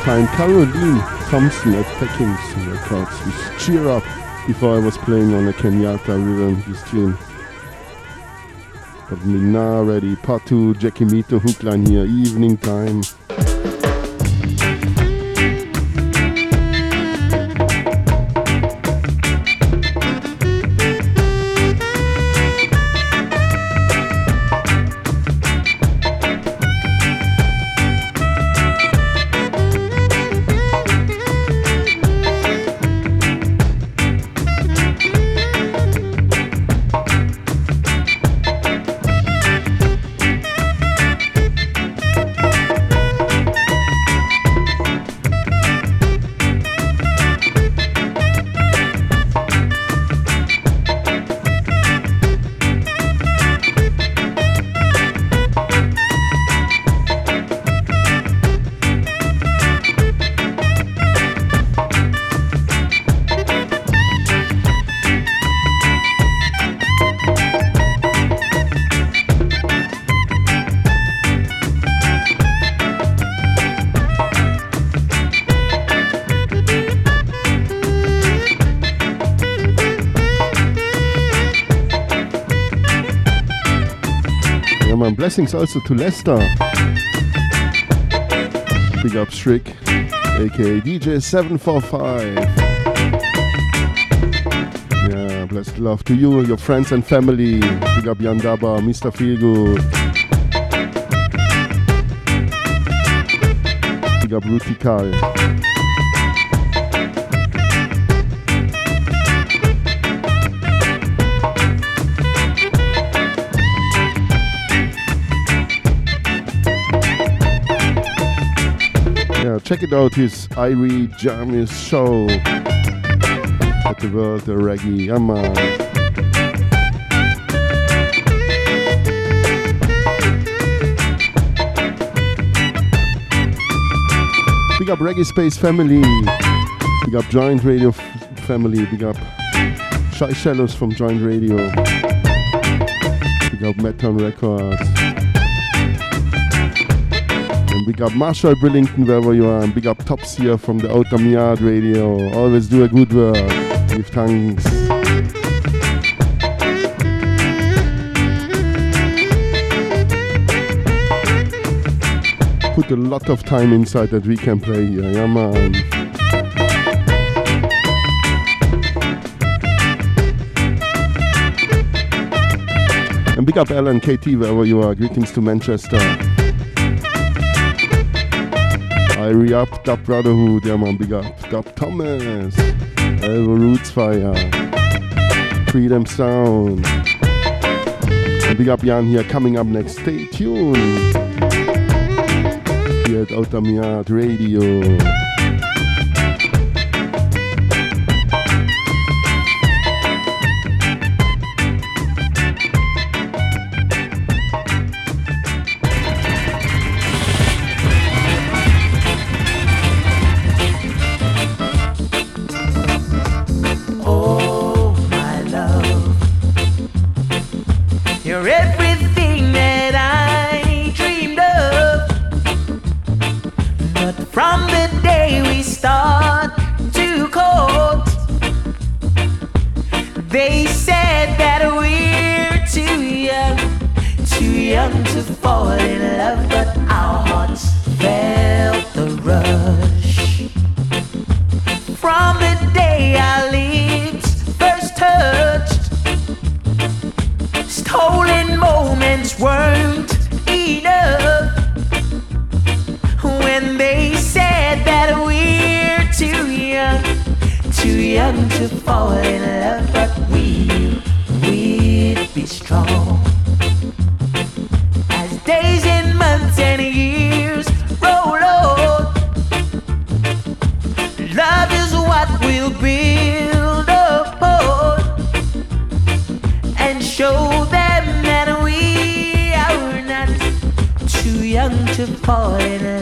Caroline Thompson at Peckings Records with Cheer Up before I was playing on the Kenyatta rhythm this tune. But part 2, Jackie Mittoo hookline here, evening time. Blessings also to Lester. Big up Strick, aka DJ745. Yeah, blessed love to you, your friends and family. Big up Yandaba, Mr. Feelgood. Big up Rutikal. Check it out, his Irie Jarmis show at the World Reggae. Yeah, man. Big up Reggae Space family. Big up Giant Radio family. Big up Shy Shallows from Giant Radio. Big up Meton Records. Big up Marshall Brillington wherever you are. Big up Tops here from the Outer Yard Radio. Always do a good work. Give thanks. Put a lot of time inside that we can play here. Yeah, man. And big up Alan KT wherever you are. Greetings to Manchester. I re-up Dub Brotherhood, yeah man, big up Dub Thomas, Elvo Roots Fire, Freedom Sound. And big up Jan here coming up next. Stay tuned. Here at Mi Radio. when they said that we're too young, too young to fall in love, but we we'd be strong. As days and months and years roll on, love is what we'll build upon and show them that we are not too young to fall in love.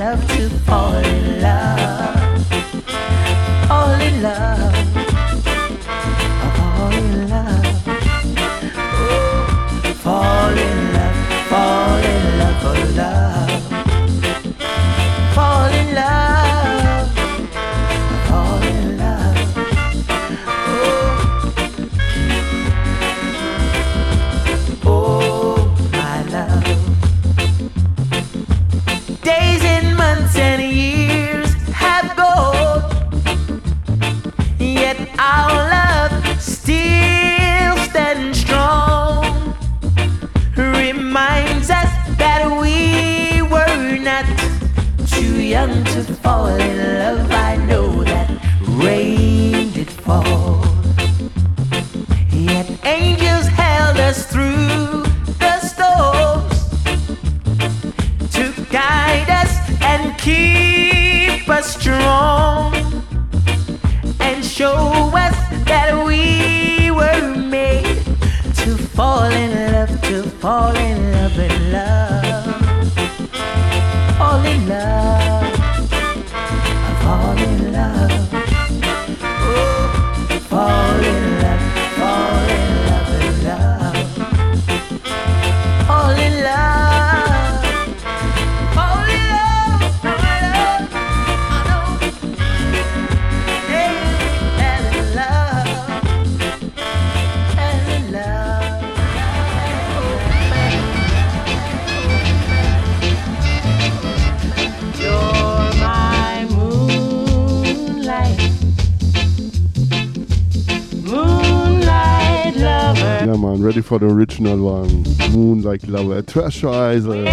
Like lover, Treasure Isle,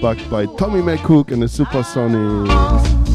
backed by Tommy McCook and the Supersonics.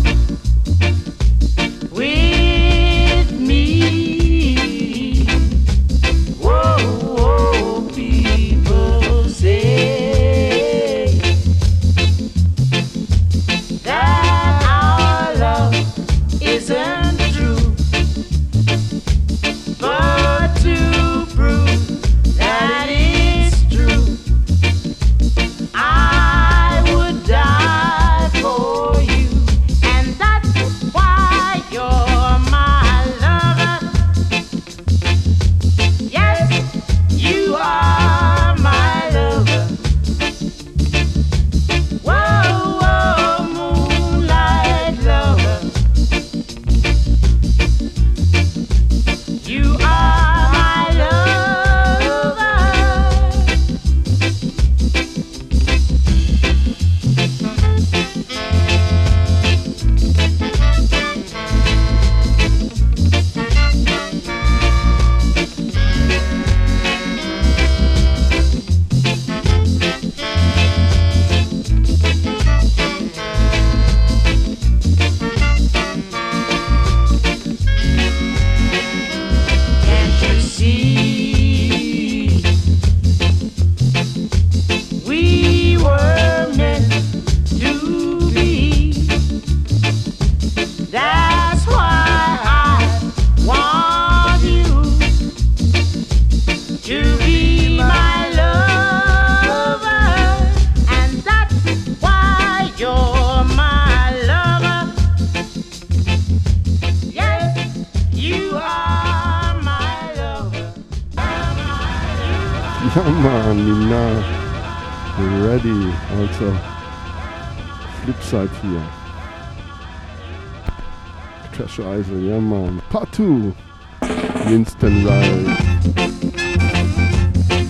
Man. 2. Winston Wright.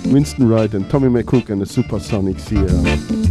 Winston Wright and Tommy McCook and the Supersonics here.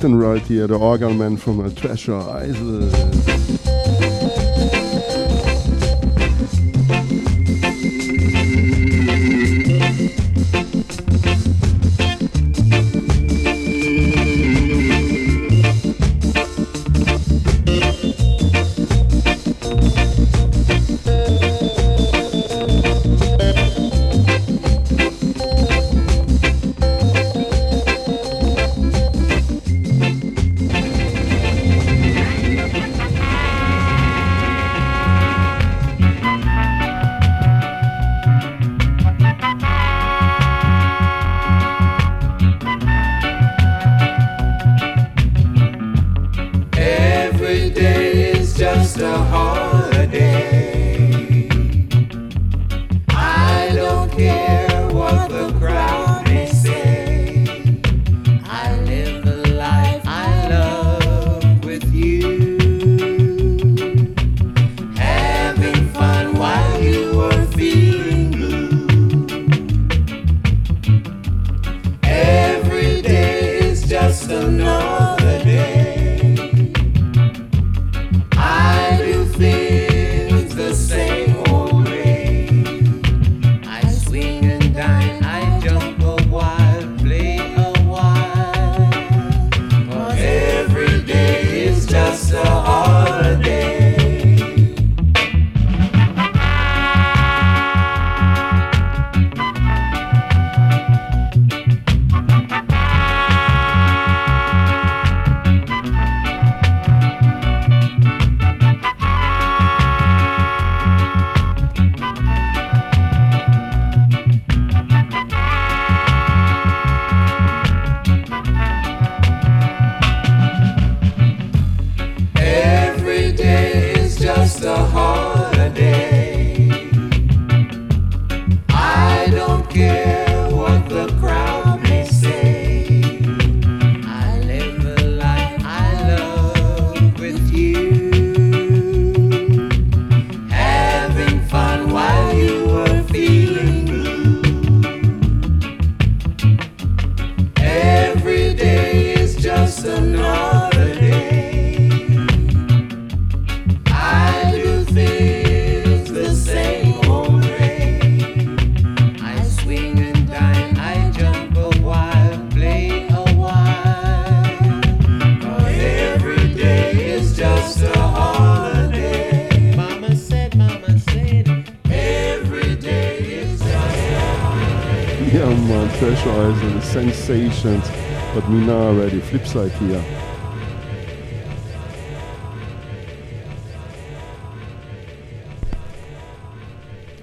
Winston right here, the organ man from a Treasure Island.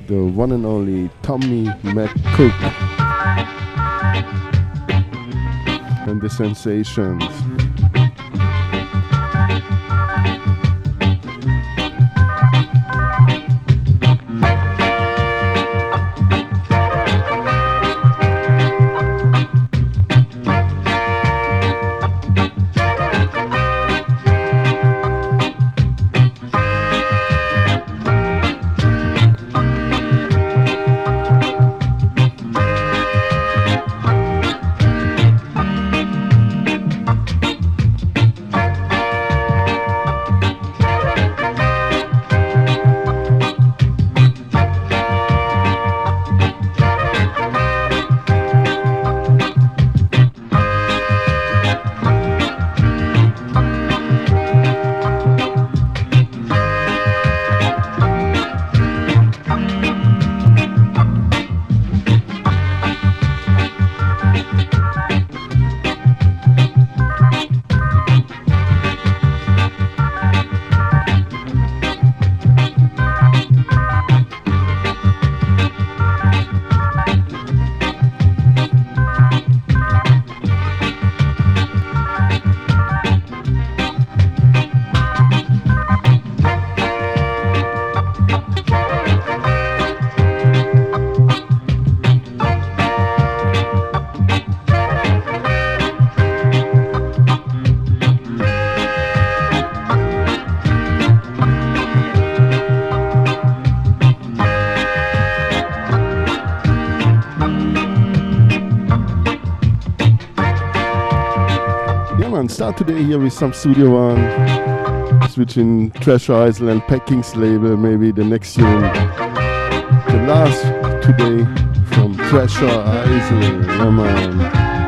The one and only Tommy McCook and the sensations. start today here with some Studio One, switching Treasure Isle, Peckings label, maybe the next tune. The last today from Treasure Isle, yeah man.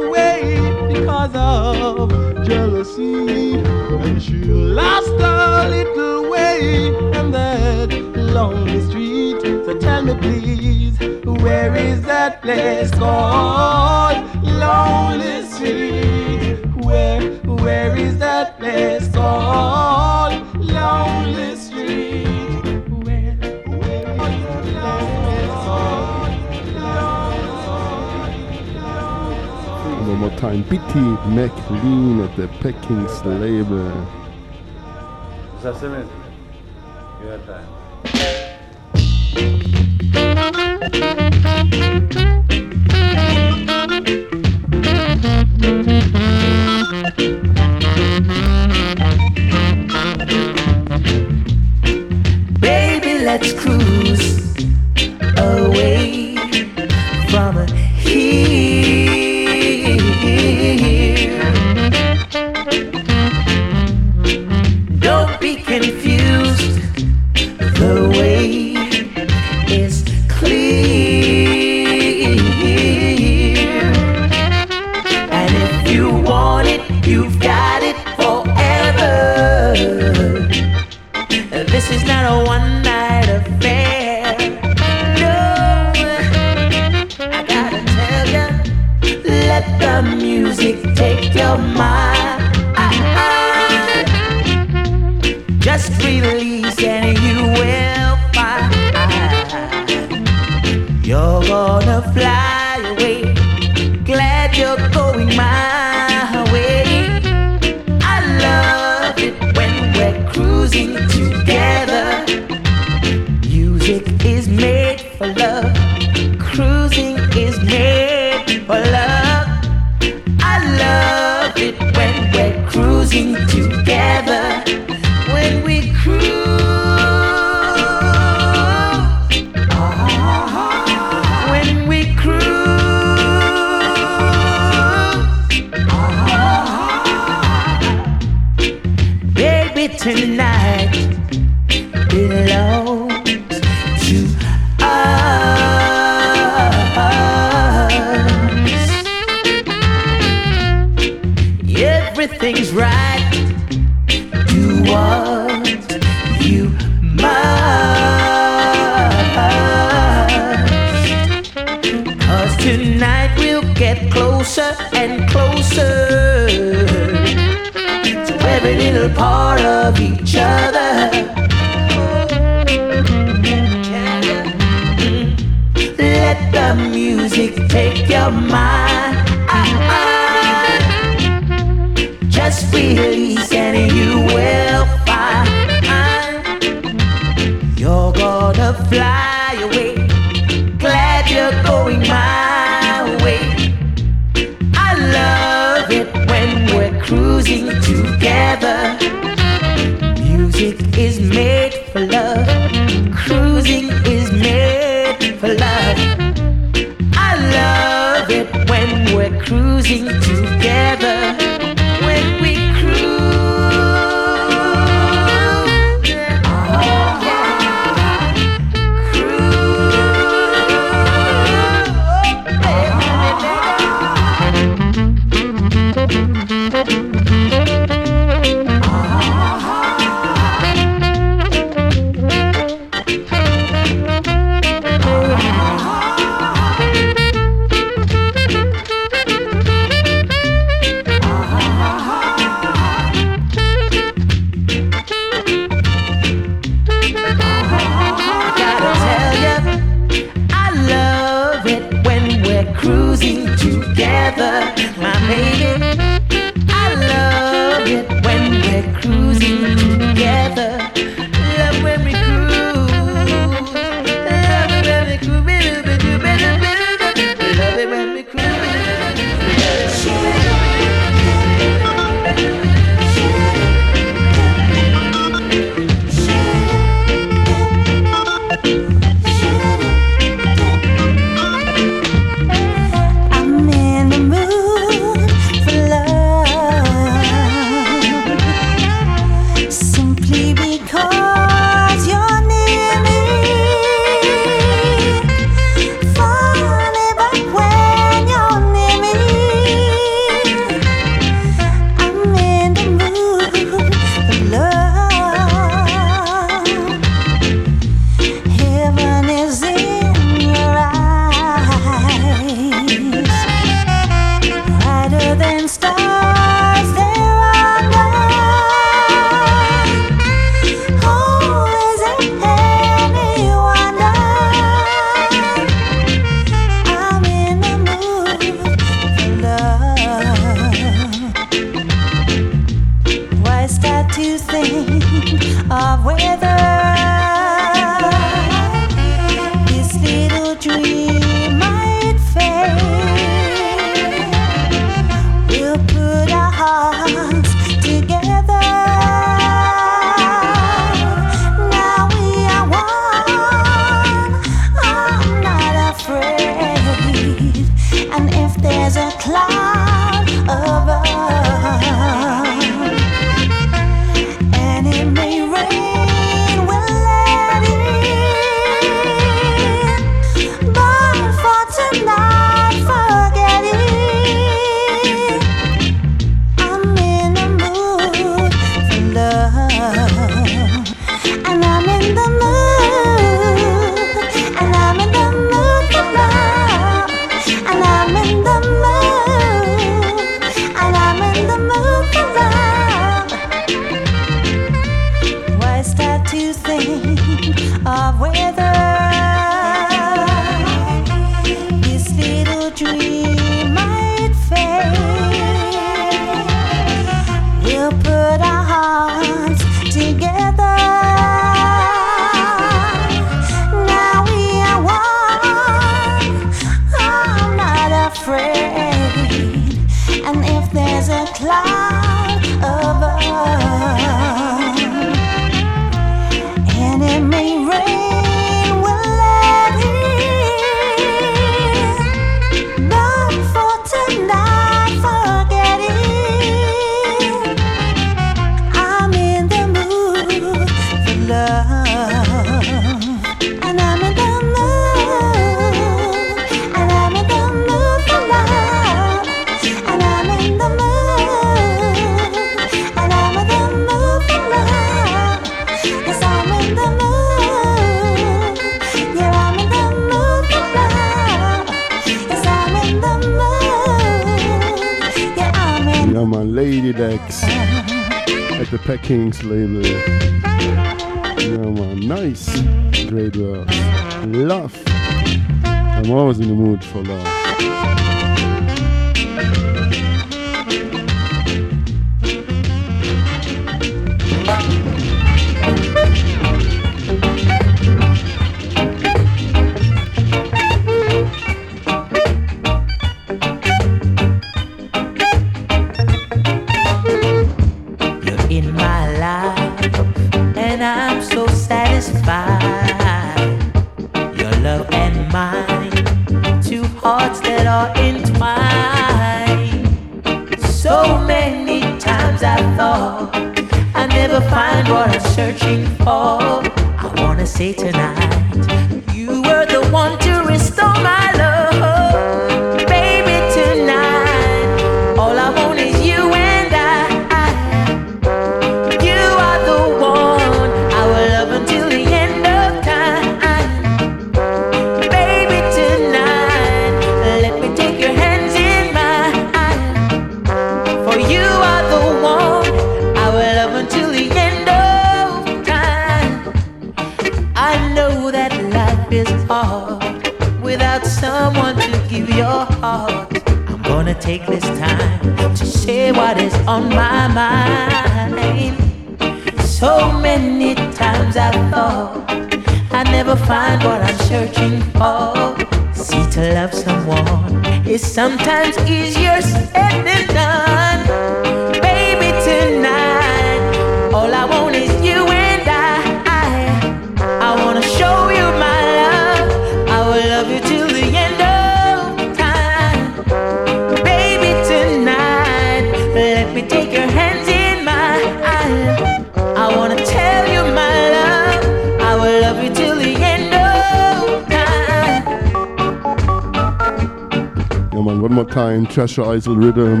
Mankind, Treasure Isle Rhythm.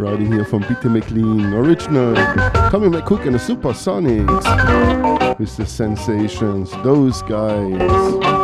Riding here from Peter McLean, original. Tommy McCook and the Supersonics with the sensations, those guys.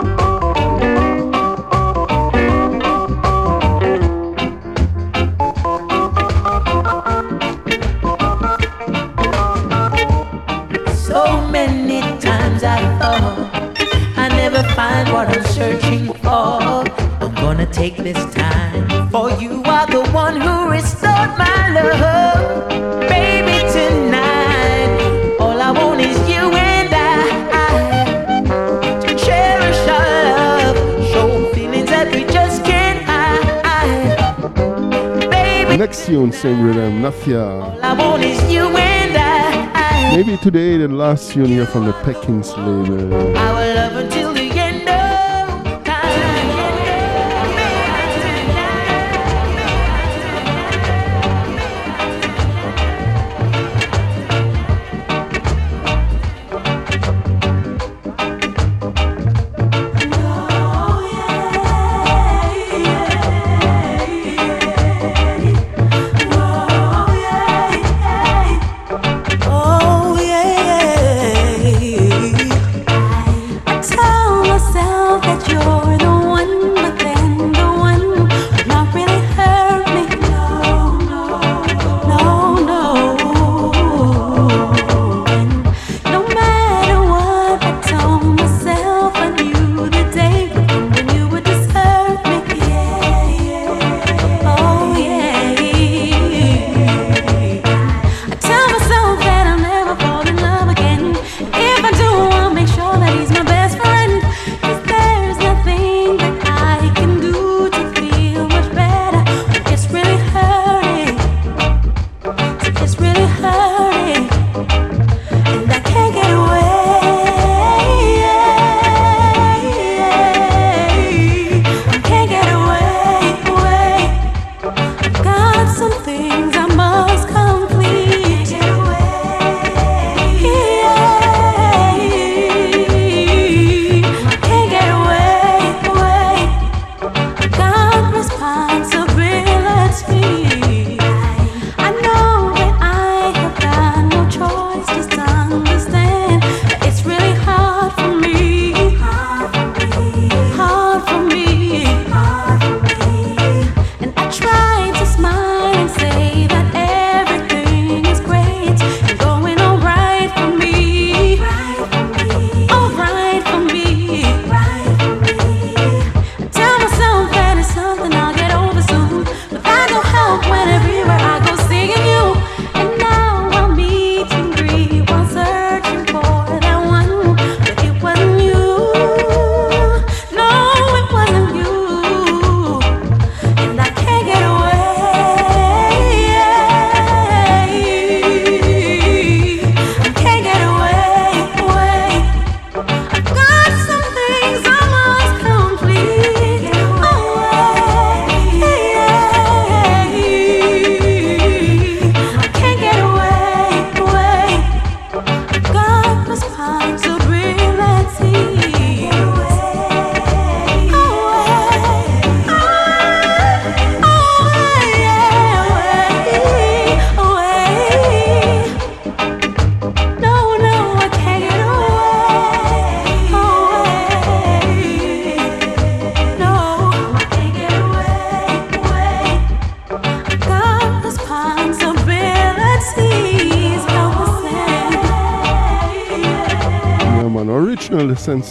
same rhythm, Nafia. Maybe today the last union from the Peckings label.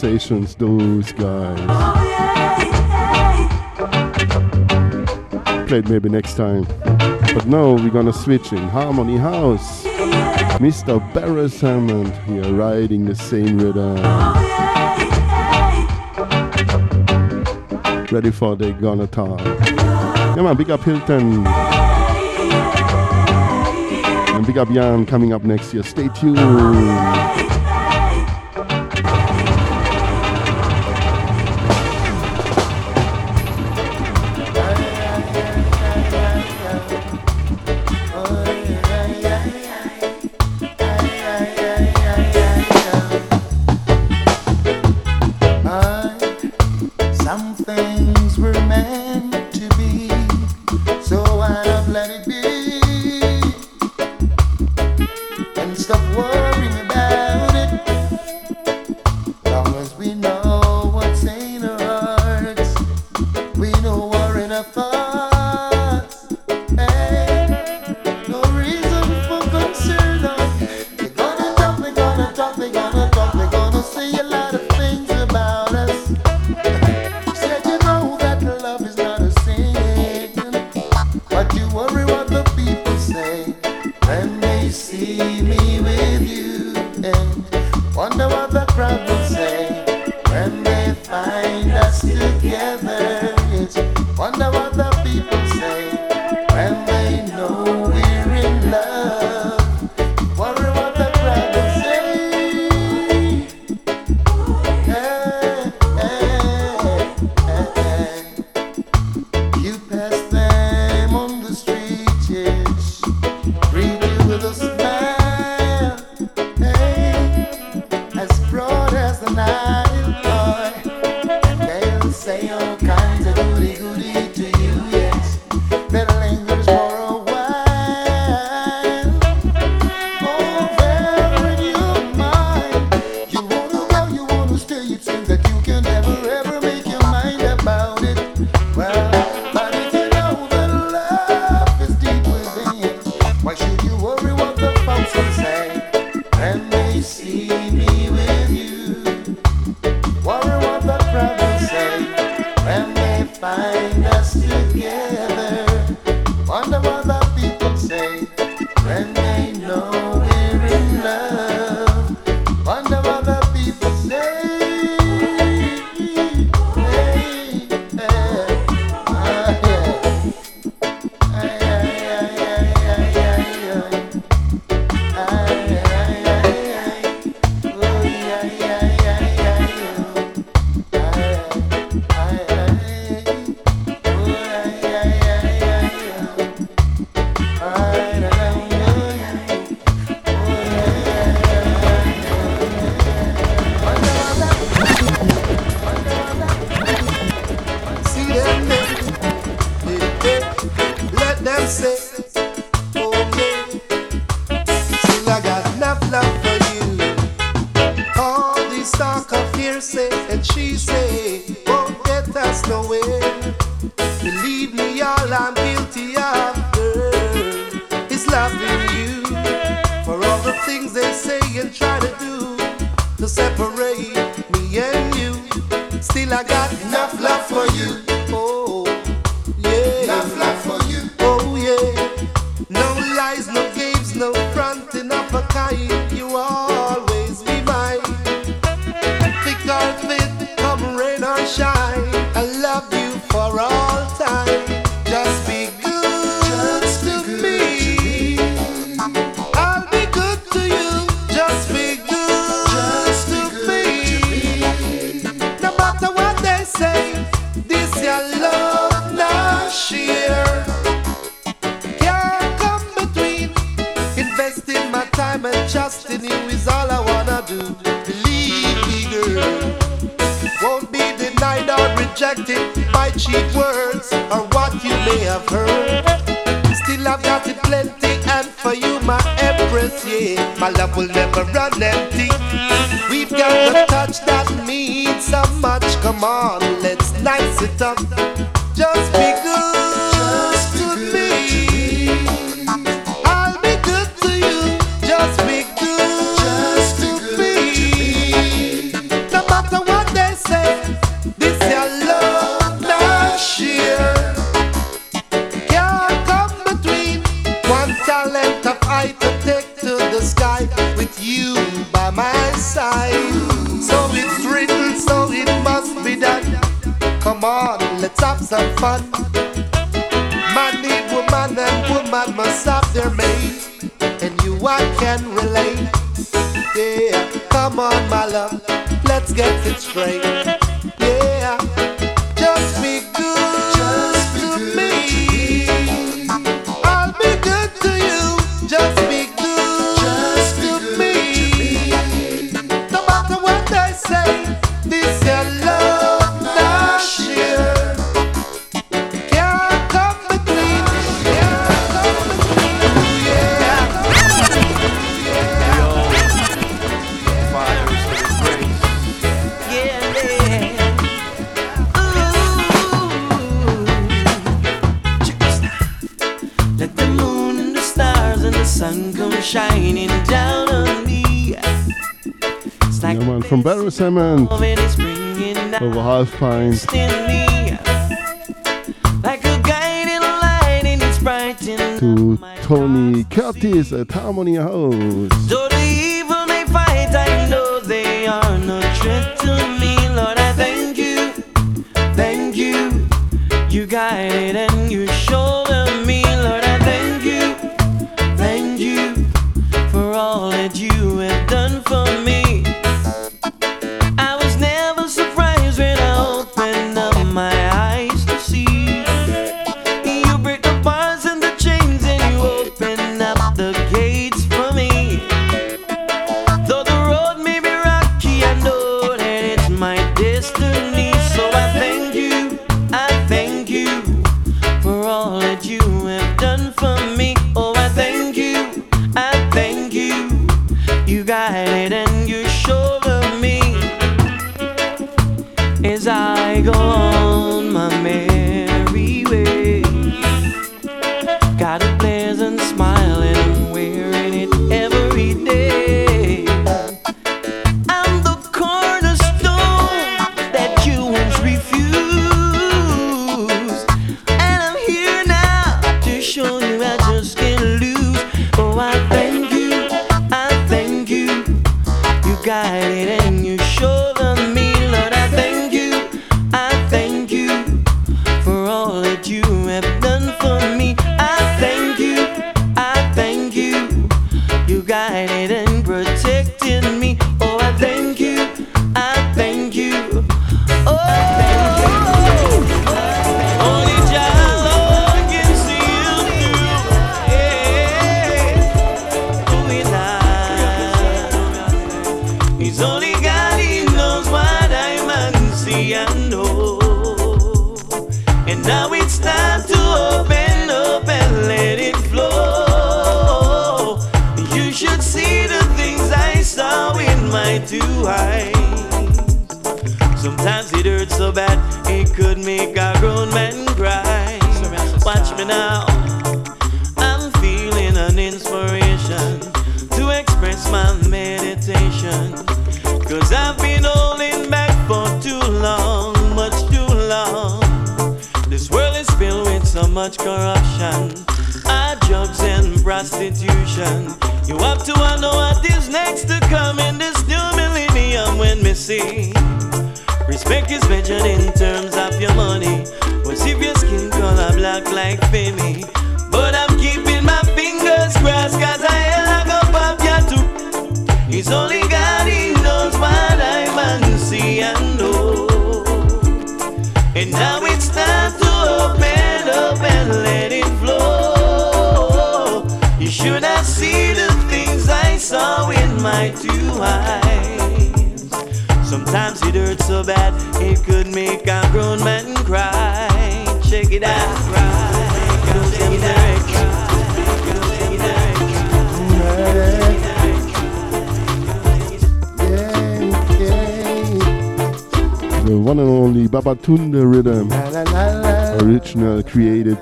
Sensations, those guys. Played maybe next time. But now we're gonna switch in Harmony House. Mr. Beres Hammond here riding the same rhythm. Ready for they gonna talk. Yeah man, big up Hilton. And big up Jan coming up next year. Stay tuned.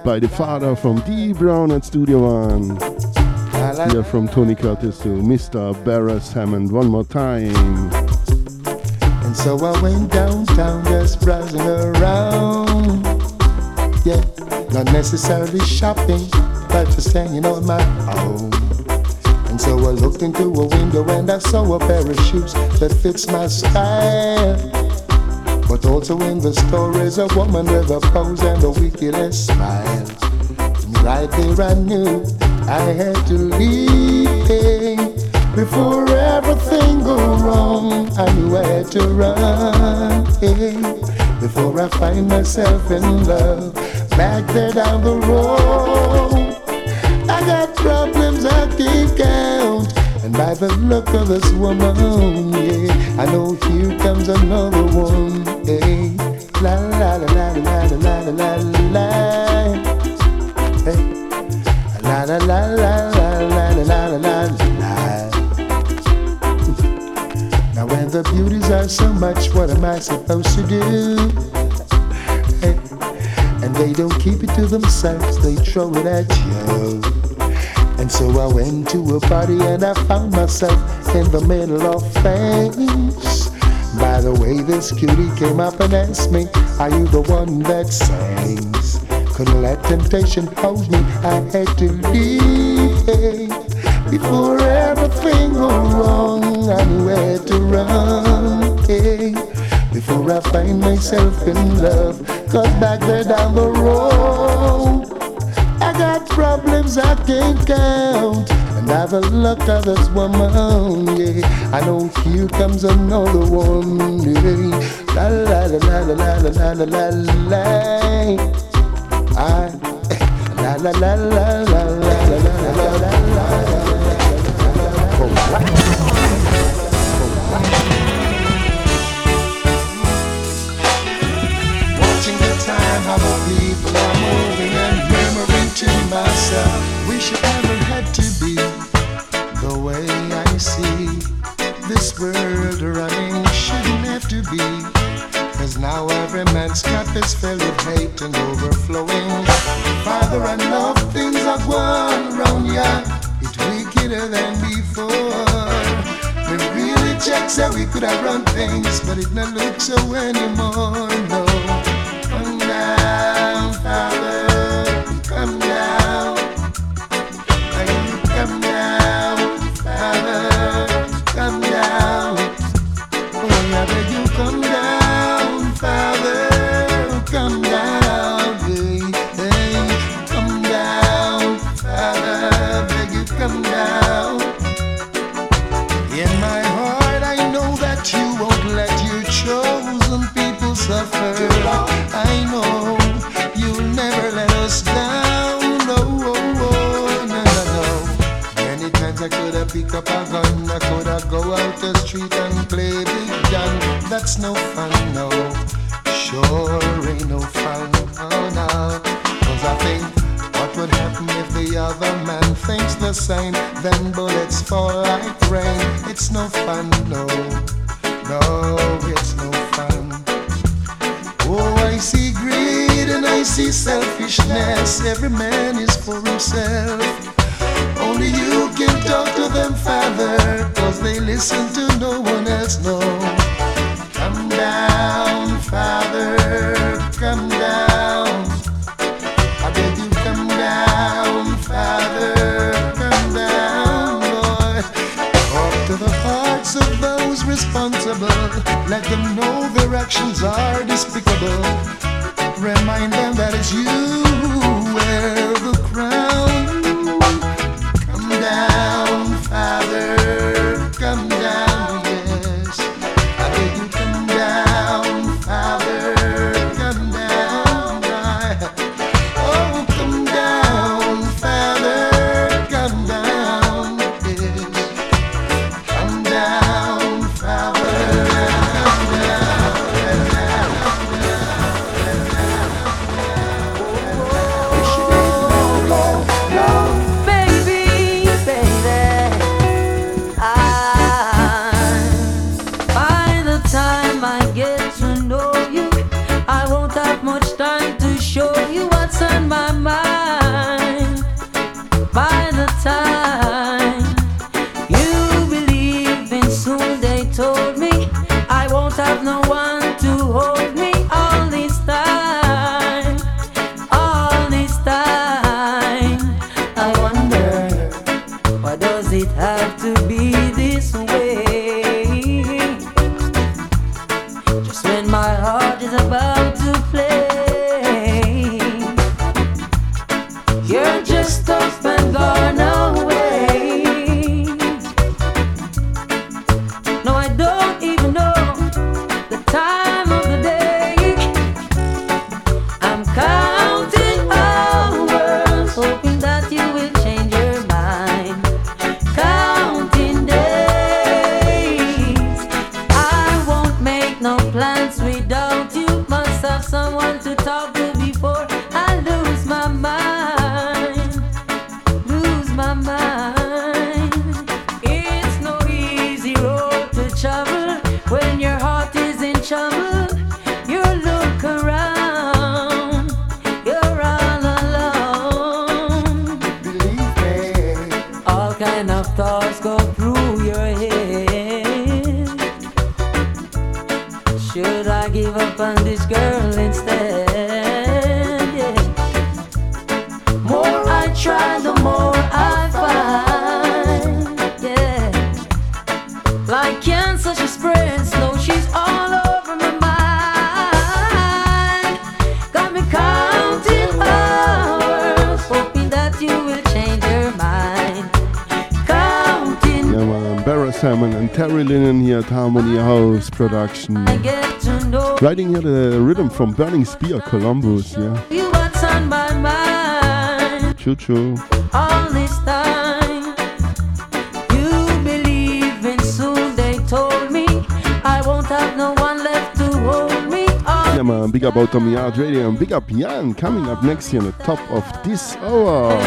by the father from D. Brown at Studio One. Here from Tony Curtis to Mr. Beres Hammond one more time. And so I went downtown just browsing around. Yeah, not necessarily shopping, but just hanging on my own. And so I looked into a window and I saw a pair of shoes that fits my style. But also in the stories, a woman with a pose and a wickedest smile. Right there I knew I had to leave. Before everything go wrong, I knew I had to run. Before I find myself in love, back there down the road. I got problems I can't by the look of this woman, yeah, I know here comes another one. Hey, la la la la la la la la la la. Hey, la la la la la la la la la la. Now when the beauties are so much, what am I supposed to do? Hey, and they don't keep it to themselves, they throw it at you. And so I went to a party and I found myself in the middle of things. By the way, this cutie came up and asked me, Are you the one that sings? Couldn't let temptation hold me, I had to leave. Before everything went wrong, I knew where to run. Before I find myself in love, cause back there down the road. I got problems I can't count. The luck of this woman, yeah, I know here comes another one. Yeah. La la la la la la la la la. I, la la la la la la la la la la. Watching the time, how the people to myself. Wish it never had to be the way I see this world running. Shouldn't have to be. Cause now every man's cup is filled with hate and overflowing. Father, I know things are going wrong, yeah. It's wickeder than before. We really checked that we could have run things, but it not look so anymore, no. No fun, Production. I get to know Writing here the rhythm from Burning Spear, Columbus, yeah. you what's on my mind. Choo choo. all this time. You believe in soon, they told me. I won't have no one left to hold me. Oh, Yeah, man. Big up Outta Mi Yard Radio and big up Jan coming up next here on the top of this hour.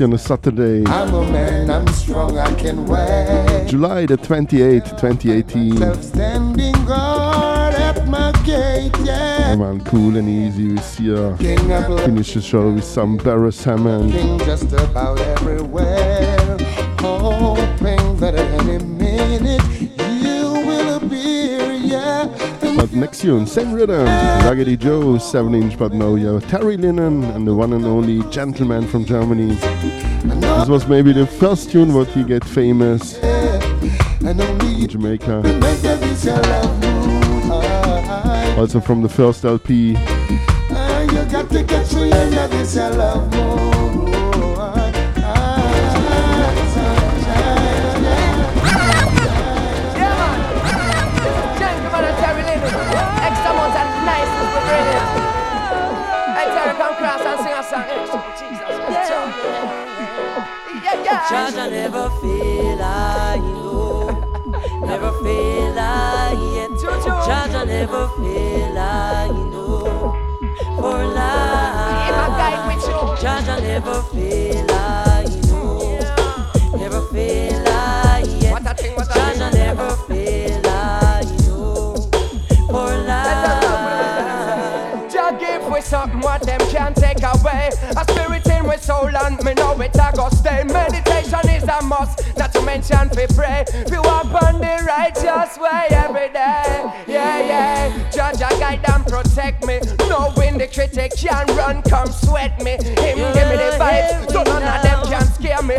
Easy on a Saturday. I'm a man, I'm strong, I can wait. July the 28th, 2018. Standing guard at my gate, yeah. Yeah, man. Cool and easy. We see of finish the show with some Beres Hammond. King just about everywhere. Next tune, same rhythm. Raggedy Joe, 7 inch, you Terry Linen and the one and only gentleman from Germany. This was maybe the first tune what he get famous in Jamaica. Also from the first LP. Never feel I know for life. Judge, I never feel I know, never feel I yet. Judge, I never feel I know for life. Jah give we something what them can't take away. A spirit in we soul and me know it a go stay. Meditation is a must, not to mention we pray. We walk on the righteous way every day. Jah Jah guide and protect me. Knowing the critic can run, come sweat me. Him give me the vibe, so none of them can scare me.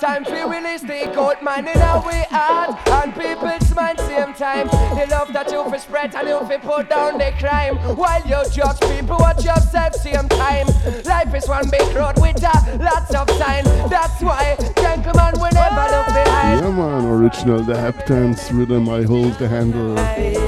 Time to release the gold mine in our heart and people's mind same time. The love that you fi spread and you fi put down the crime while you judge people watch yourself same time. Life is one big road with a lots of sign. That's why gentlemen will never look behind. Yeah, man, original the Heptones rhythm. I hold the handle.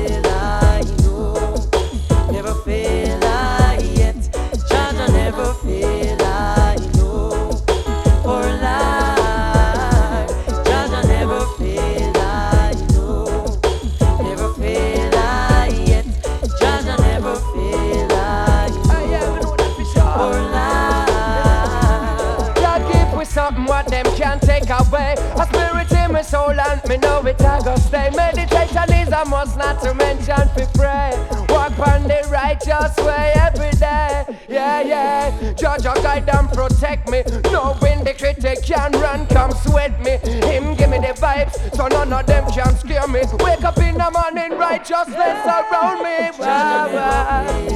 Righteousness around me. Wow, wow.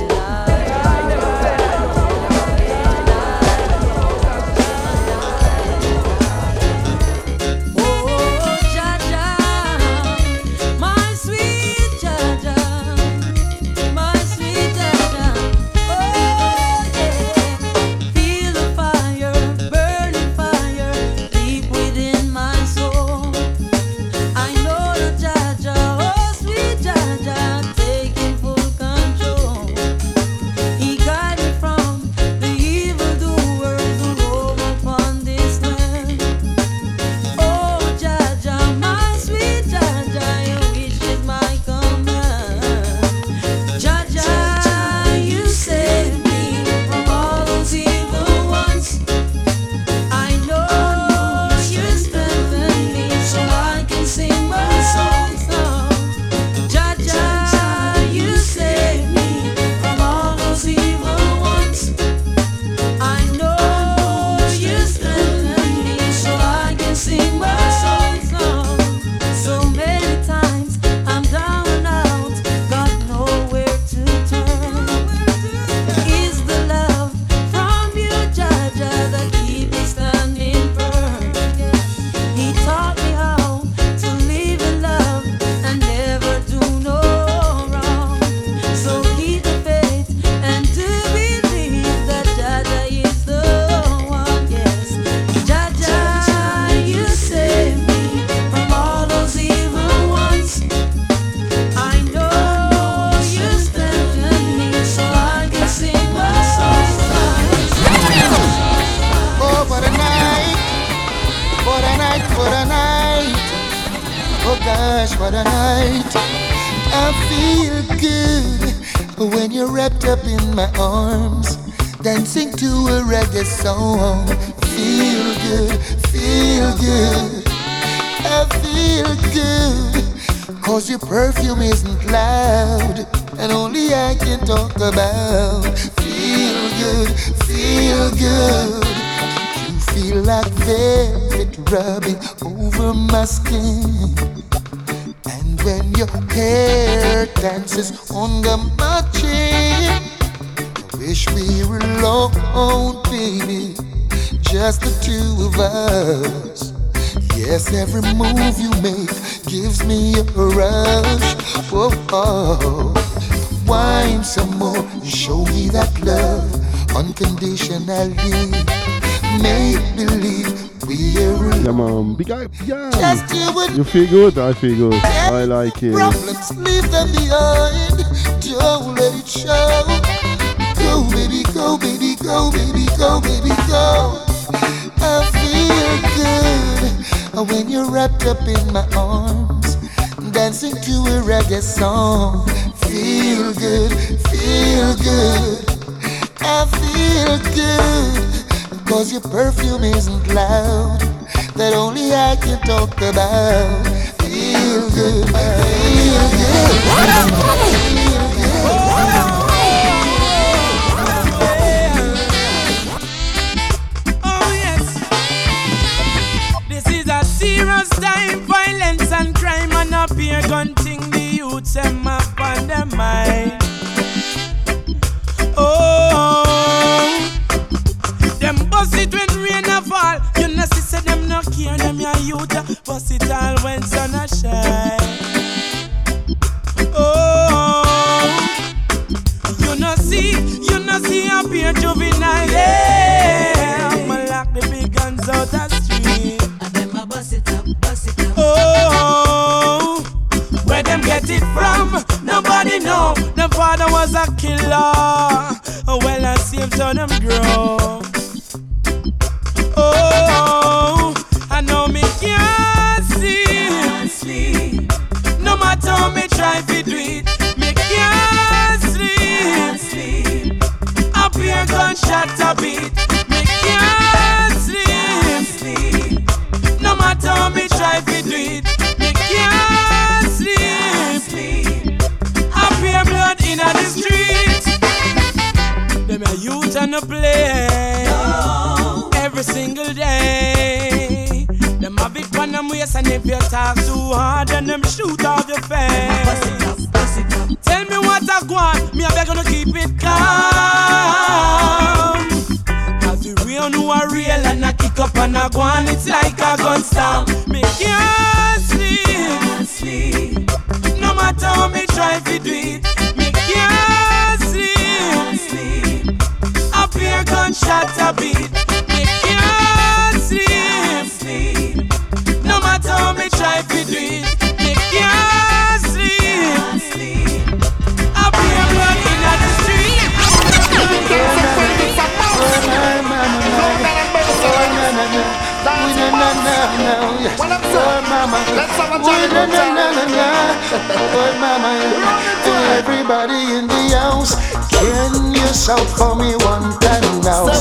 Dancing to a reggae song. Feel good, feel good. I feel good, cause your perfume isn't loud, and only I can talk about. Feel good, feel good. You feel like velvet rubbing over my skin. And when your hair dances under my chin, wish we were alone, baby. Just the two of us. Yes, every move you make gives me a rush. Whoa, oh. wine some more, and show me that love unconditionally. Make believe we're Yeah, man. Big up, yeah. You feel good? I feel good. I like it. problems, leave them behind. Don't let it show. Go, baby, go, baby, go, baby, go, baby, go. I feel good uh, when you're wrapped up in my arms, dancing to a reggae song. Feel good, feel good. I feel good, cause your perfume isn't loud, that only I can talk about. Feel good, feel good. Serious time, violence and crime, and up here gun thing the youths them up on them mind. Oh, them bust it when rain a fall. You know, see, say them no care, them your youth bust it all when sun a shine. Oh, you know, see, you know, see up here juvenile. Yeah. From? Nobody know. Them father was a killer. Well, I see him turn them grow. Oh, I know me can't sleep. No matter how me try to do it, me can't sleep. I hear gunshot a beat, a on the play every single day. Them have it on them waist and if you talk too hard, then them shoot off your face. Tell me what I want, me I beg you to keep it calm. Cause the real know are real and I kick up and I go on, it's like a gun stomp. Me can't sleep. No matter how me try gunshot a beat. Me can't sleep. No matter how me try to do it, me can't sleep. I fear blood in the street. Well, I'm sorry, mama. Let's have a na, na, na, na. Oh, mama. Everybody in the house, can you shout for me one time now? I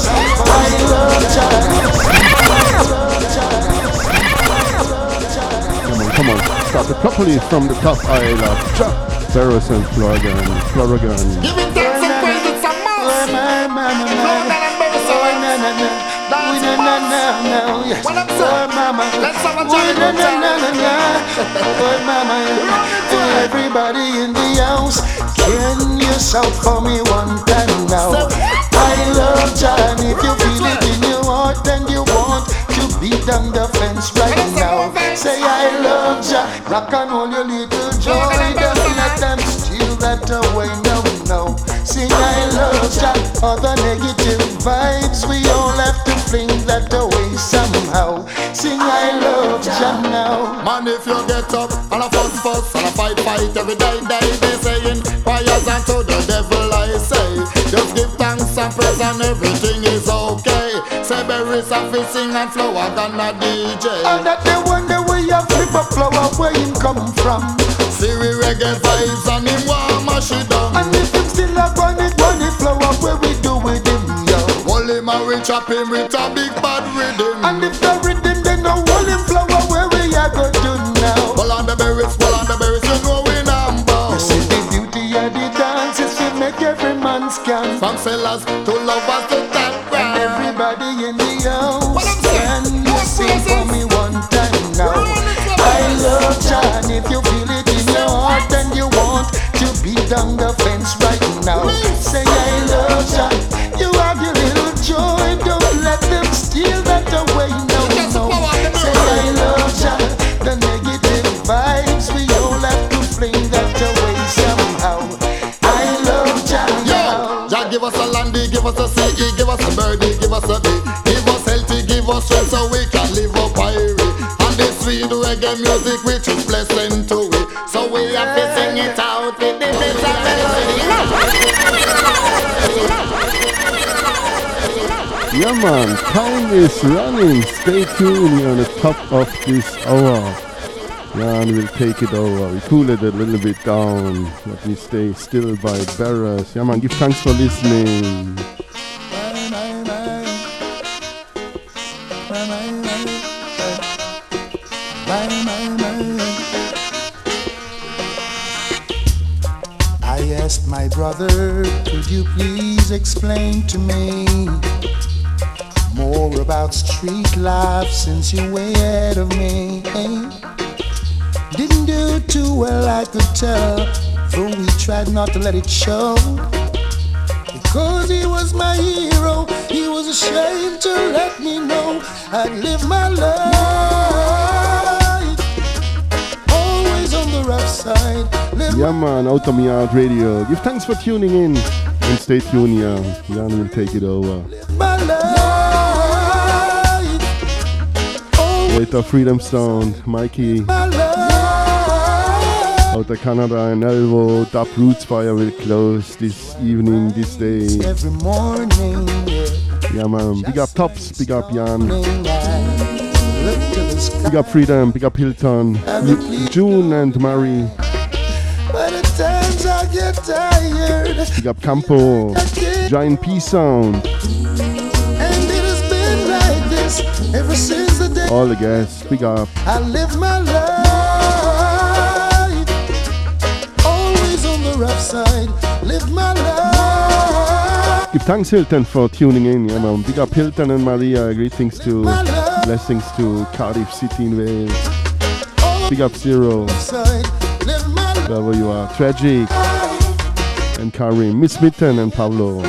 love Come on, come on. Start it properly from the top. I love Chuck. Barrows and Florgan. Florgan. Giving thanks na, na, yeah. Oh, mama. Let's have a Oh, na, na, na, na, na. Oh, mama. Everybody in the house, can you shout for me one time now? I love John. If you feel it in your heart and you want to beat down the fence right now, say I love John. Rock and roll your little joy. Don't let them steal that away. No, no. Sing I love Jah. Other negative vibes, we all have to fling that away somehow. Sing I love Jah now. Man, if you get up and a fuss fuss and a fight fight every day, day they saying fires unto the devil. I say, just give thanks and praise and everything is okay. Say berries are sing and flower than a DJ. And that they wonder where you flip a flower, where him come from. See we reggae vibes and him want mash it down. And if him and we chop him with a big bad rhythm. And if the rhythm, then no him flower, where we are go do now. Pull on the berries, pull on the berries, you know we number. You see the beauty of the dance is to make every man scan. From sellers to lovers give us a CE, give us a birdie, give us a bee. Give us healthy, give us strength so we can live up high. And this sweet reggae music which is blessing to we. So we have to sing it out with the and melody. Yeah, man, time is running. Stay tuned. We're on the top of this hour. And we'll take it over. We cool it a little bit down. Let me stay still by Beres. Yeah, man, give thanks for listening. I asked my brother, could you please explain to me more about street life since you're way ahead of me? Didn't do too well, I could tell, though we tried not to let it show. Because he was my hero, he was ashamed to let me know I'd live my life Always on the rough side. Yeah, man, out of me out radio. Give thanks for tuning in and stay tuned. Yeah, Jan will take it over. my life. Later, Freedom Sound, Mikey. Out of Canada and Elvo, Dub Roots Fire will close this evening, this day. Every morning, Yeah, man. Big up Tops, big up Jan. Big up Freedom, big up Hilton, Ju- June and Mary. By the times I get tired, Big up Campo, Giant P Sound, and it has been like ever since the day all the guests, big up. I live my life. Give thanks Hilton for tuning in, yeah man. Big up Hilton and Maria, greetings to, blessings to Cardiff City in Wales. Oh, big up Zero, Side, live my life. wherever you are. Tragic and Karim, Miss Mitten and Pablo.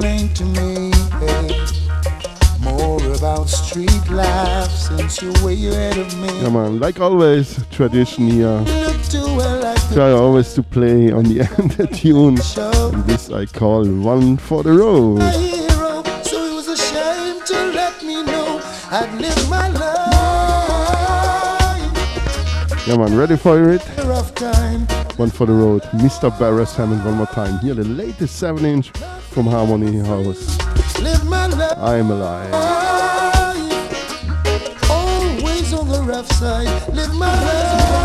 Explain to me more about street life since you're way ahead of me? Yeah man, like always, tradition here. Look too well like the Try always to play on the end of the tune. And this I call one for the road. hero, so he was ashamed to let me know I'd live my life. Yeah man, ready for it? A One for the road. Mr. Beres Hammond one more time. Here the latest 7 inch from Harmony House. live my life. I am alive. Always on the rough side, live my life.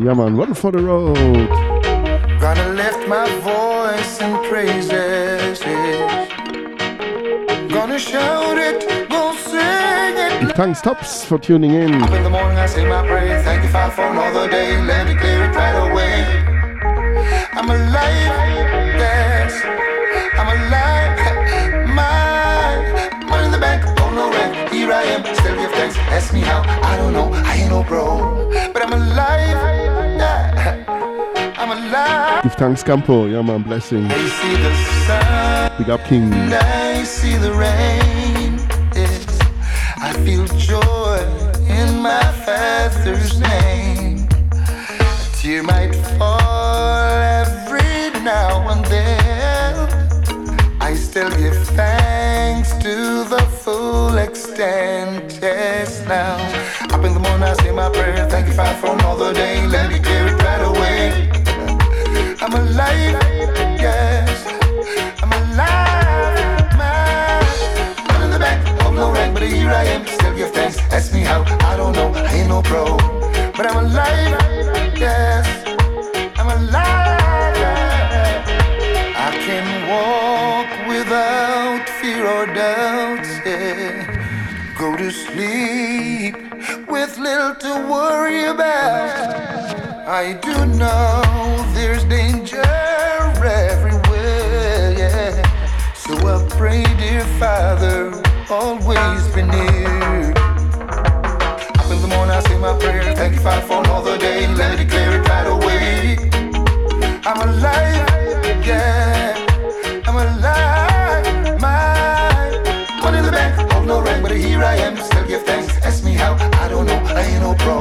Yeah man, one for the road. Gonna lift my voice in praises. Thanks Tops for tuning in. Up in the morning, I say my prayer. Thank you, Father, for another day. Let it clear it right away. I'm alive, yes. I'm alive. My money in the bank, oh no rent. Here I am, still give thanks. Ask me how, I don't know. I ain't no pro, but I'm alive. Yeah. I'm alive. Give thanks Campo. Yeah man, blessing. I see the sun. Big up King. See the rain. Yes, I feel joy in my Father's name. A tear might fall every now and then. I still give thanks to the full extent. Yes, now up in the morning I say my prayer. Thank you, Father, for another day. Let me clear it right away. I'm alive, but here I am. Still give thanks. Ask me how, I don't know. I ain't no pro, but I'm alive, yes. I'm alive. I can walk without fear or doubt. Yeah. Go to sleep with little to worry about. I do know there's danger everywhere, yeah. So I pray, dear Father, always be near. Up in the morning, I say my prayer. Thank you, Father, for another day. Let it clear it right away. I'm alive, yeah. I'm alive, my in the but here I am. Still give thanks. Ask me how, I don't know. I ain't no pro,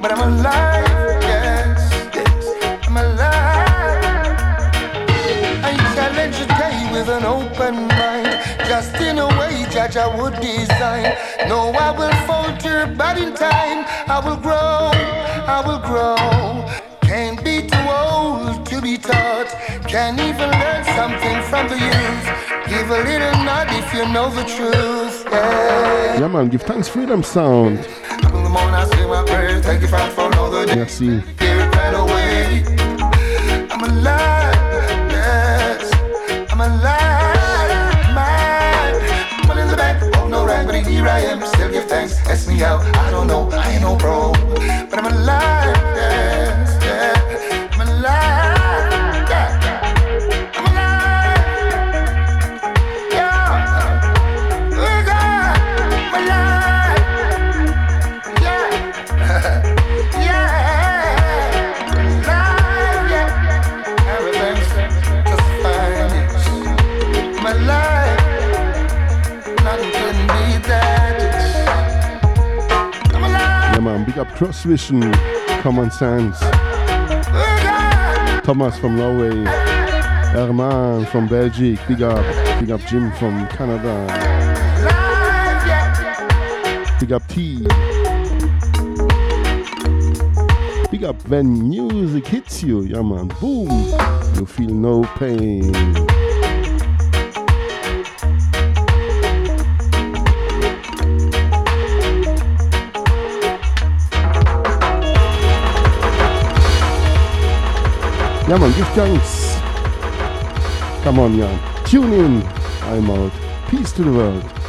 but I'm alive, yes. I'm alive. I challenge day with an open mind, just in a I would design. No, I will falter, but in time, I will grow, I will grow. Can't be too old to be taught, can even learn something from the youth. Give a little nod if you know the truth, yeah. Yeah man, give thanks Freedom Sound. Morning, I say my prayer, thank you, Father, for another day. Merci. Ask me how, up Cross Vision, Common Sense. Thomas from Norway. Herman from Belgium. Big up. Big up Jim from Canada. Big up T. Big up when music hits you. Yeah man. Boom. You feel no pain. Yeah man, give thanks. Come on, Jan. Tune in. I'm out. Peace to the world.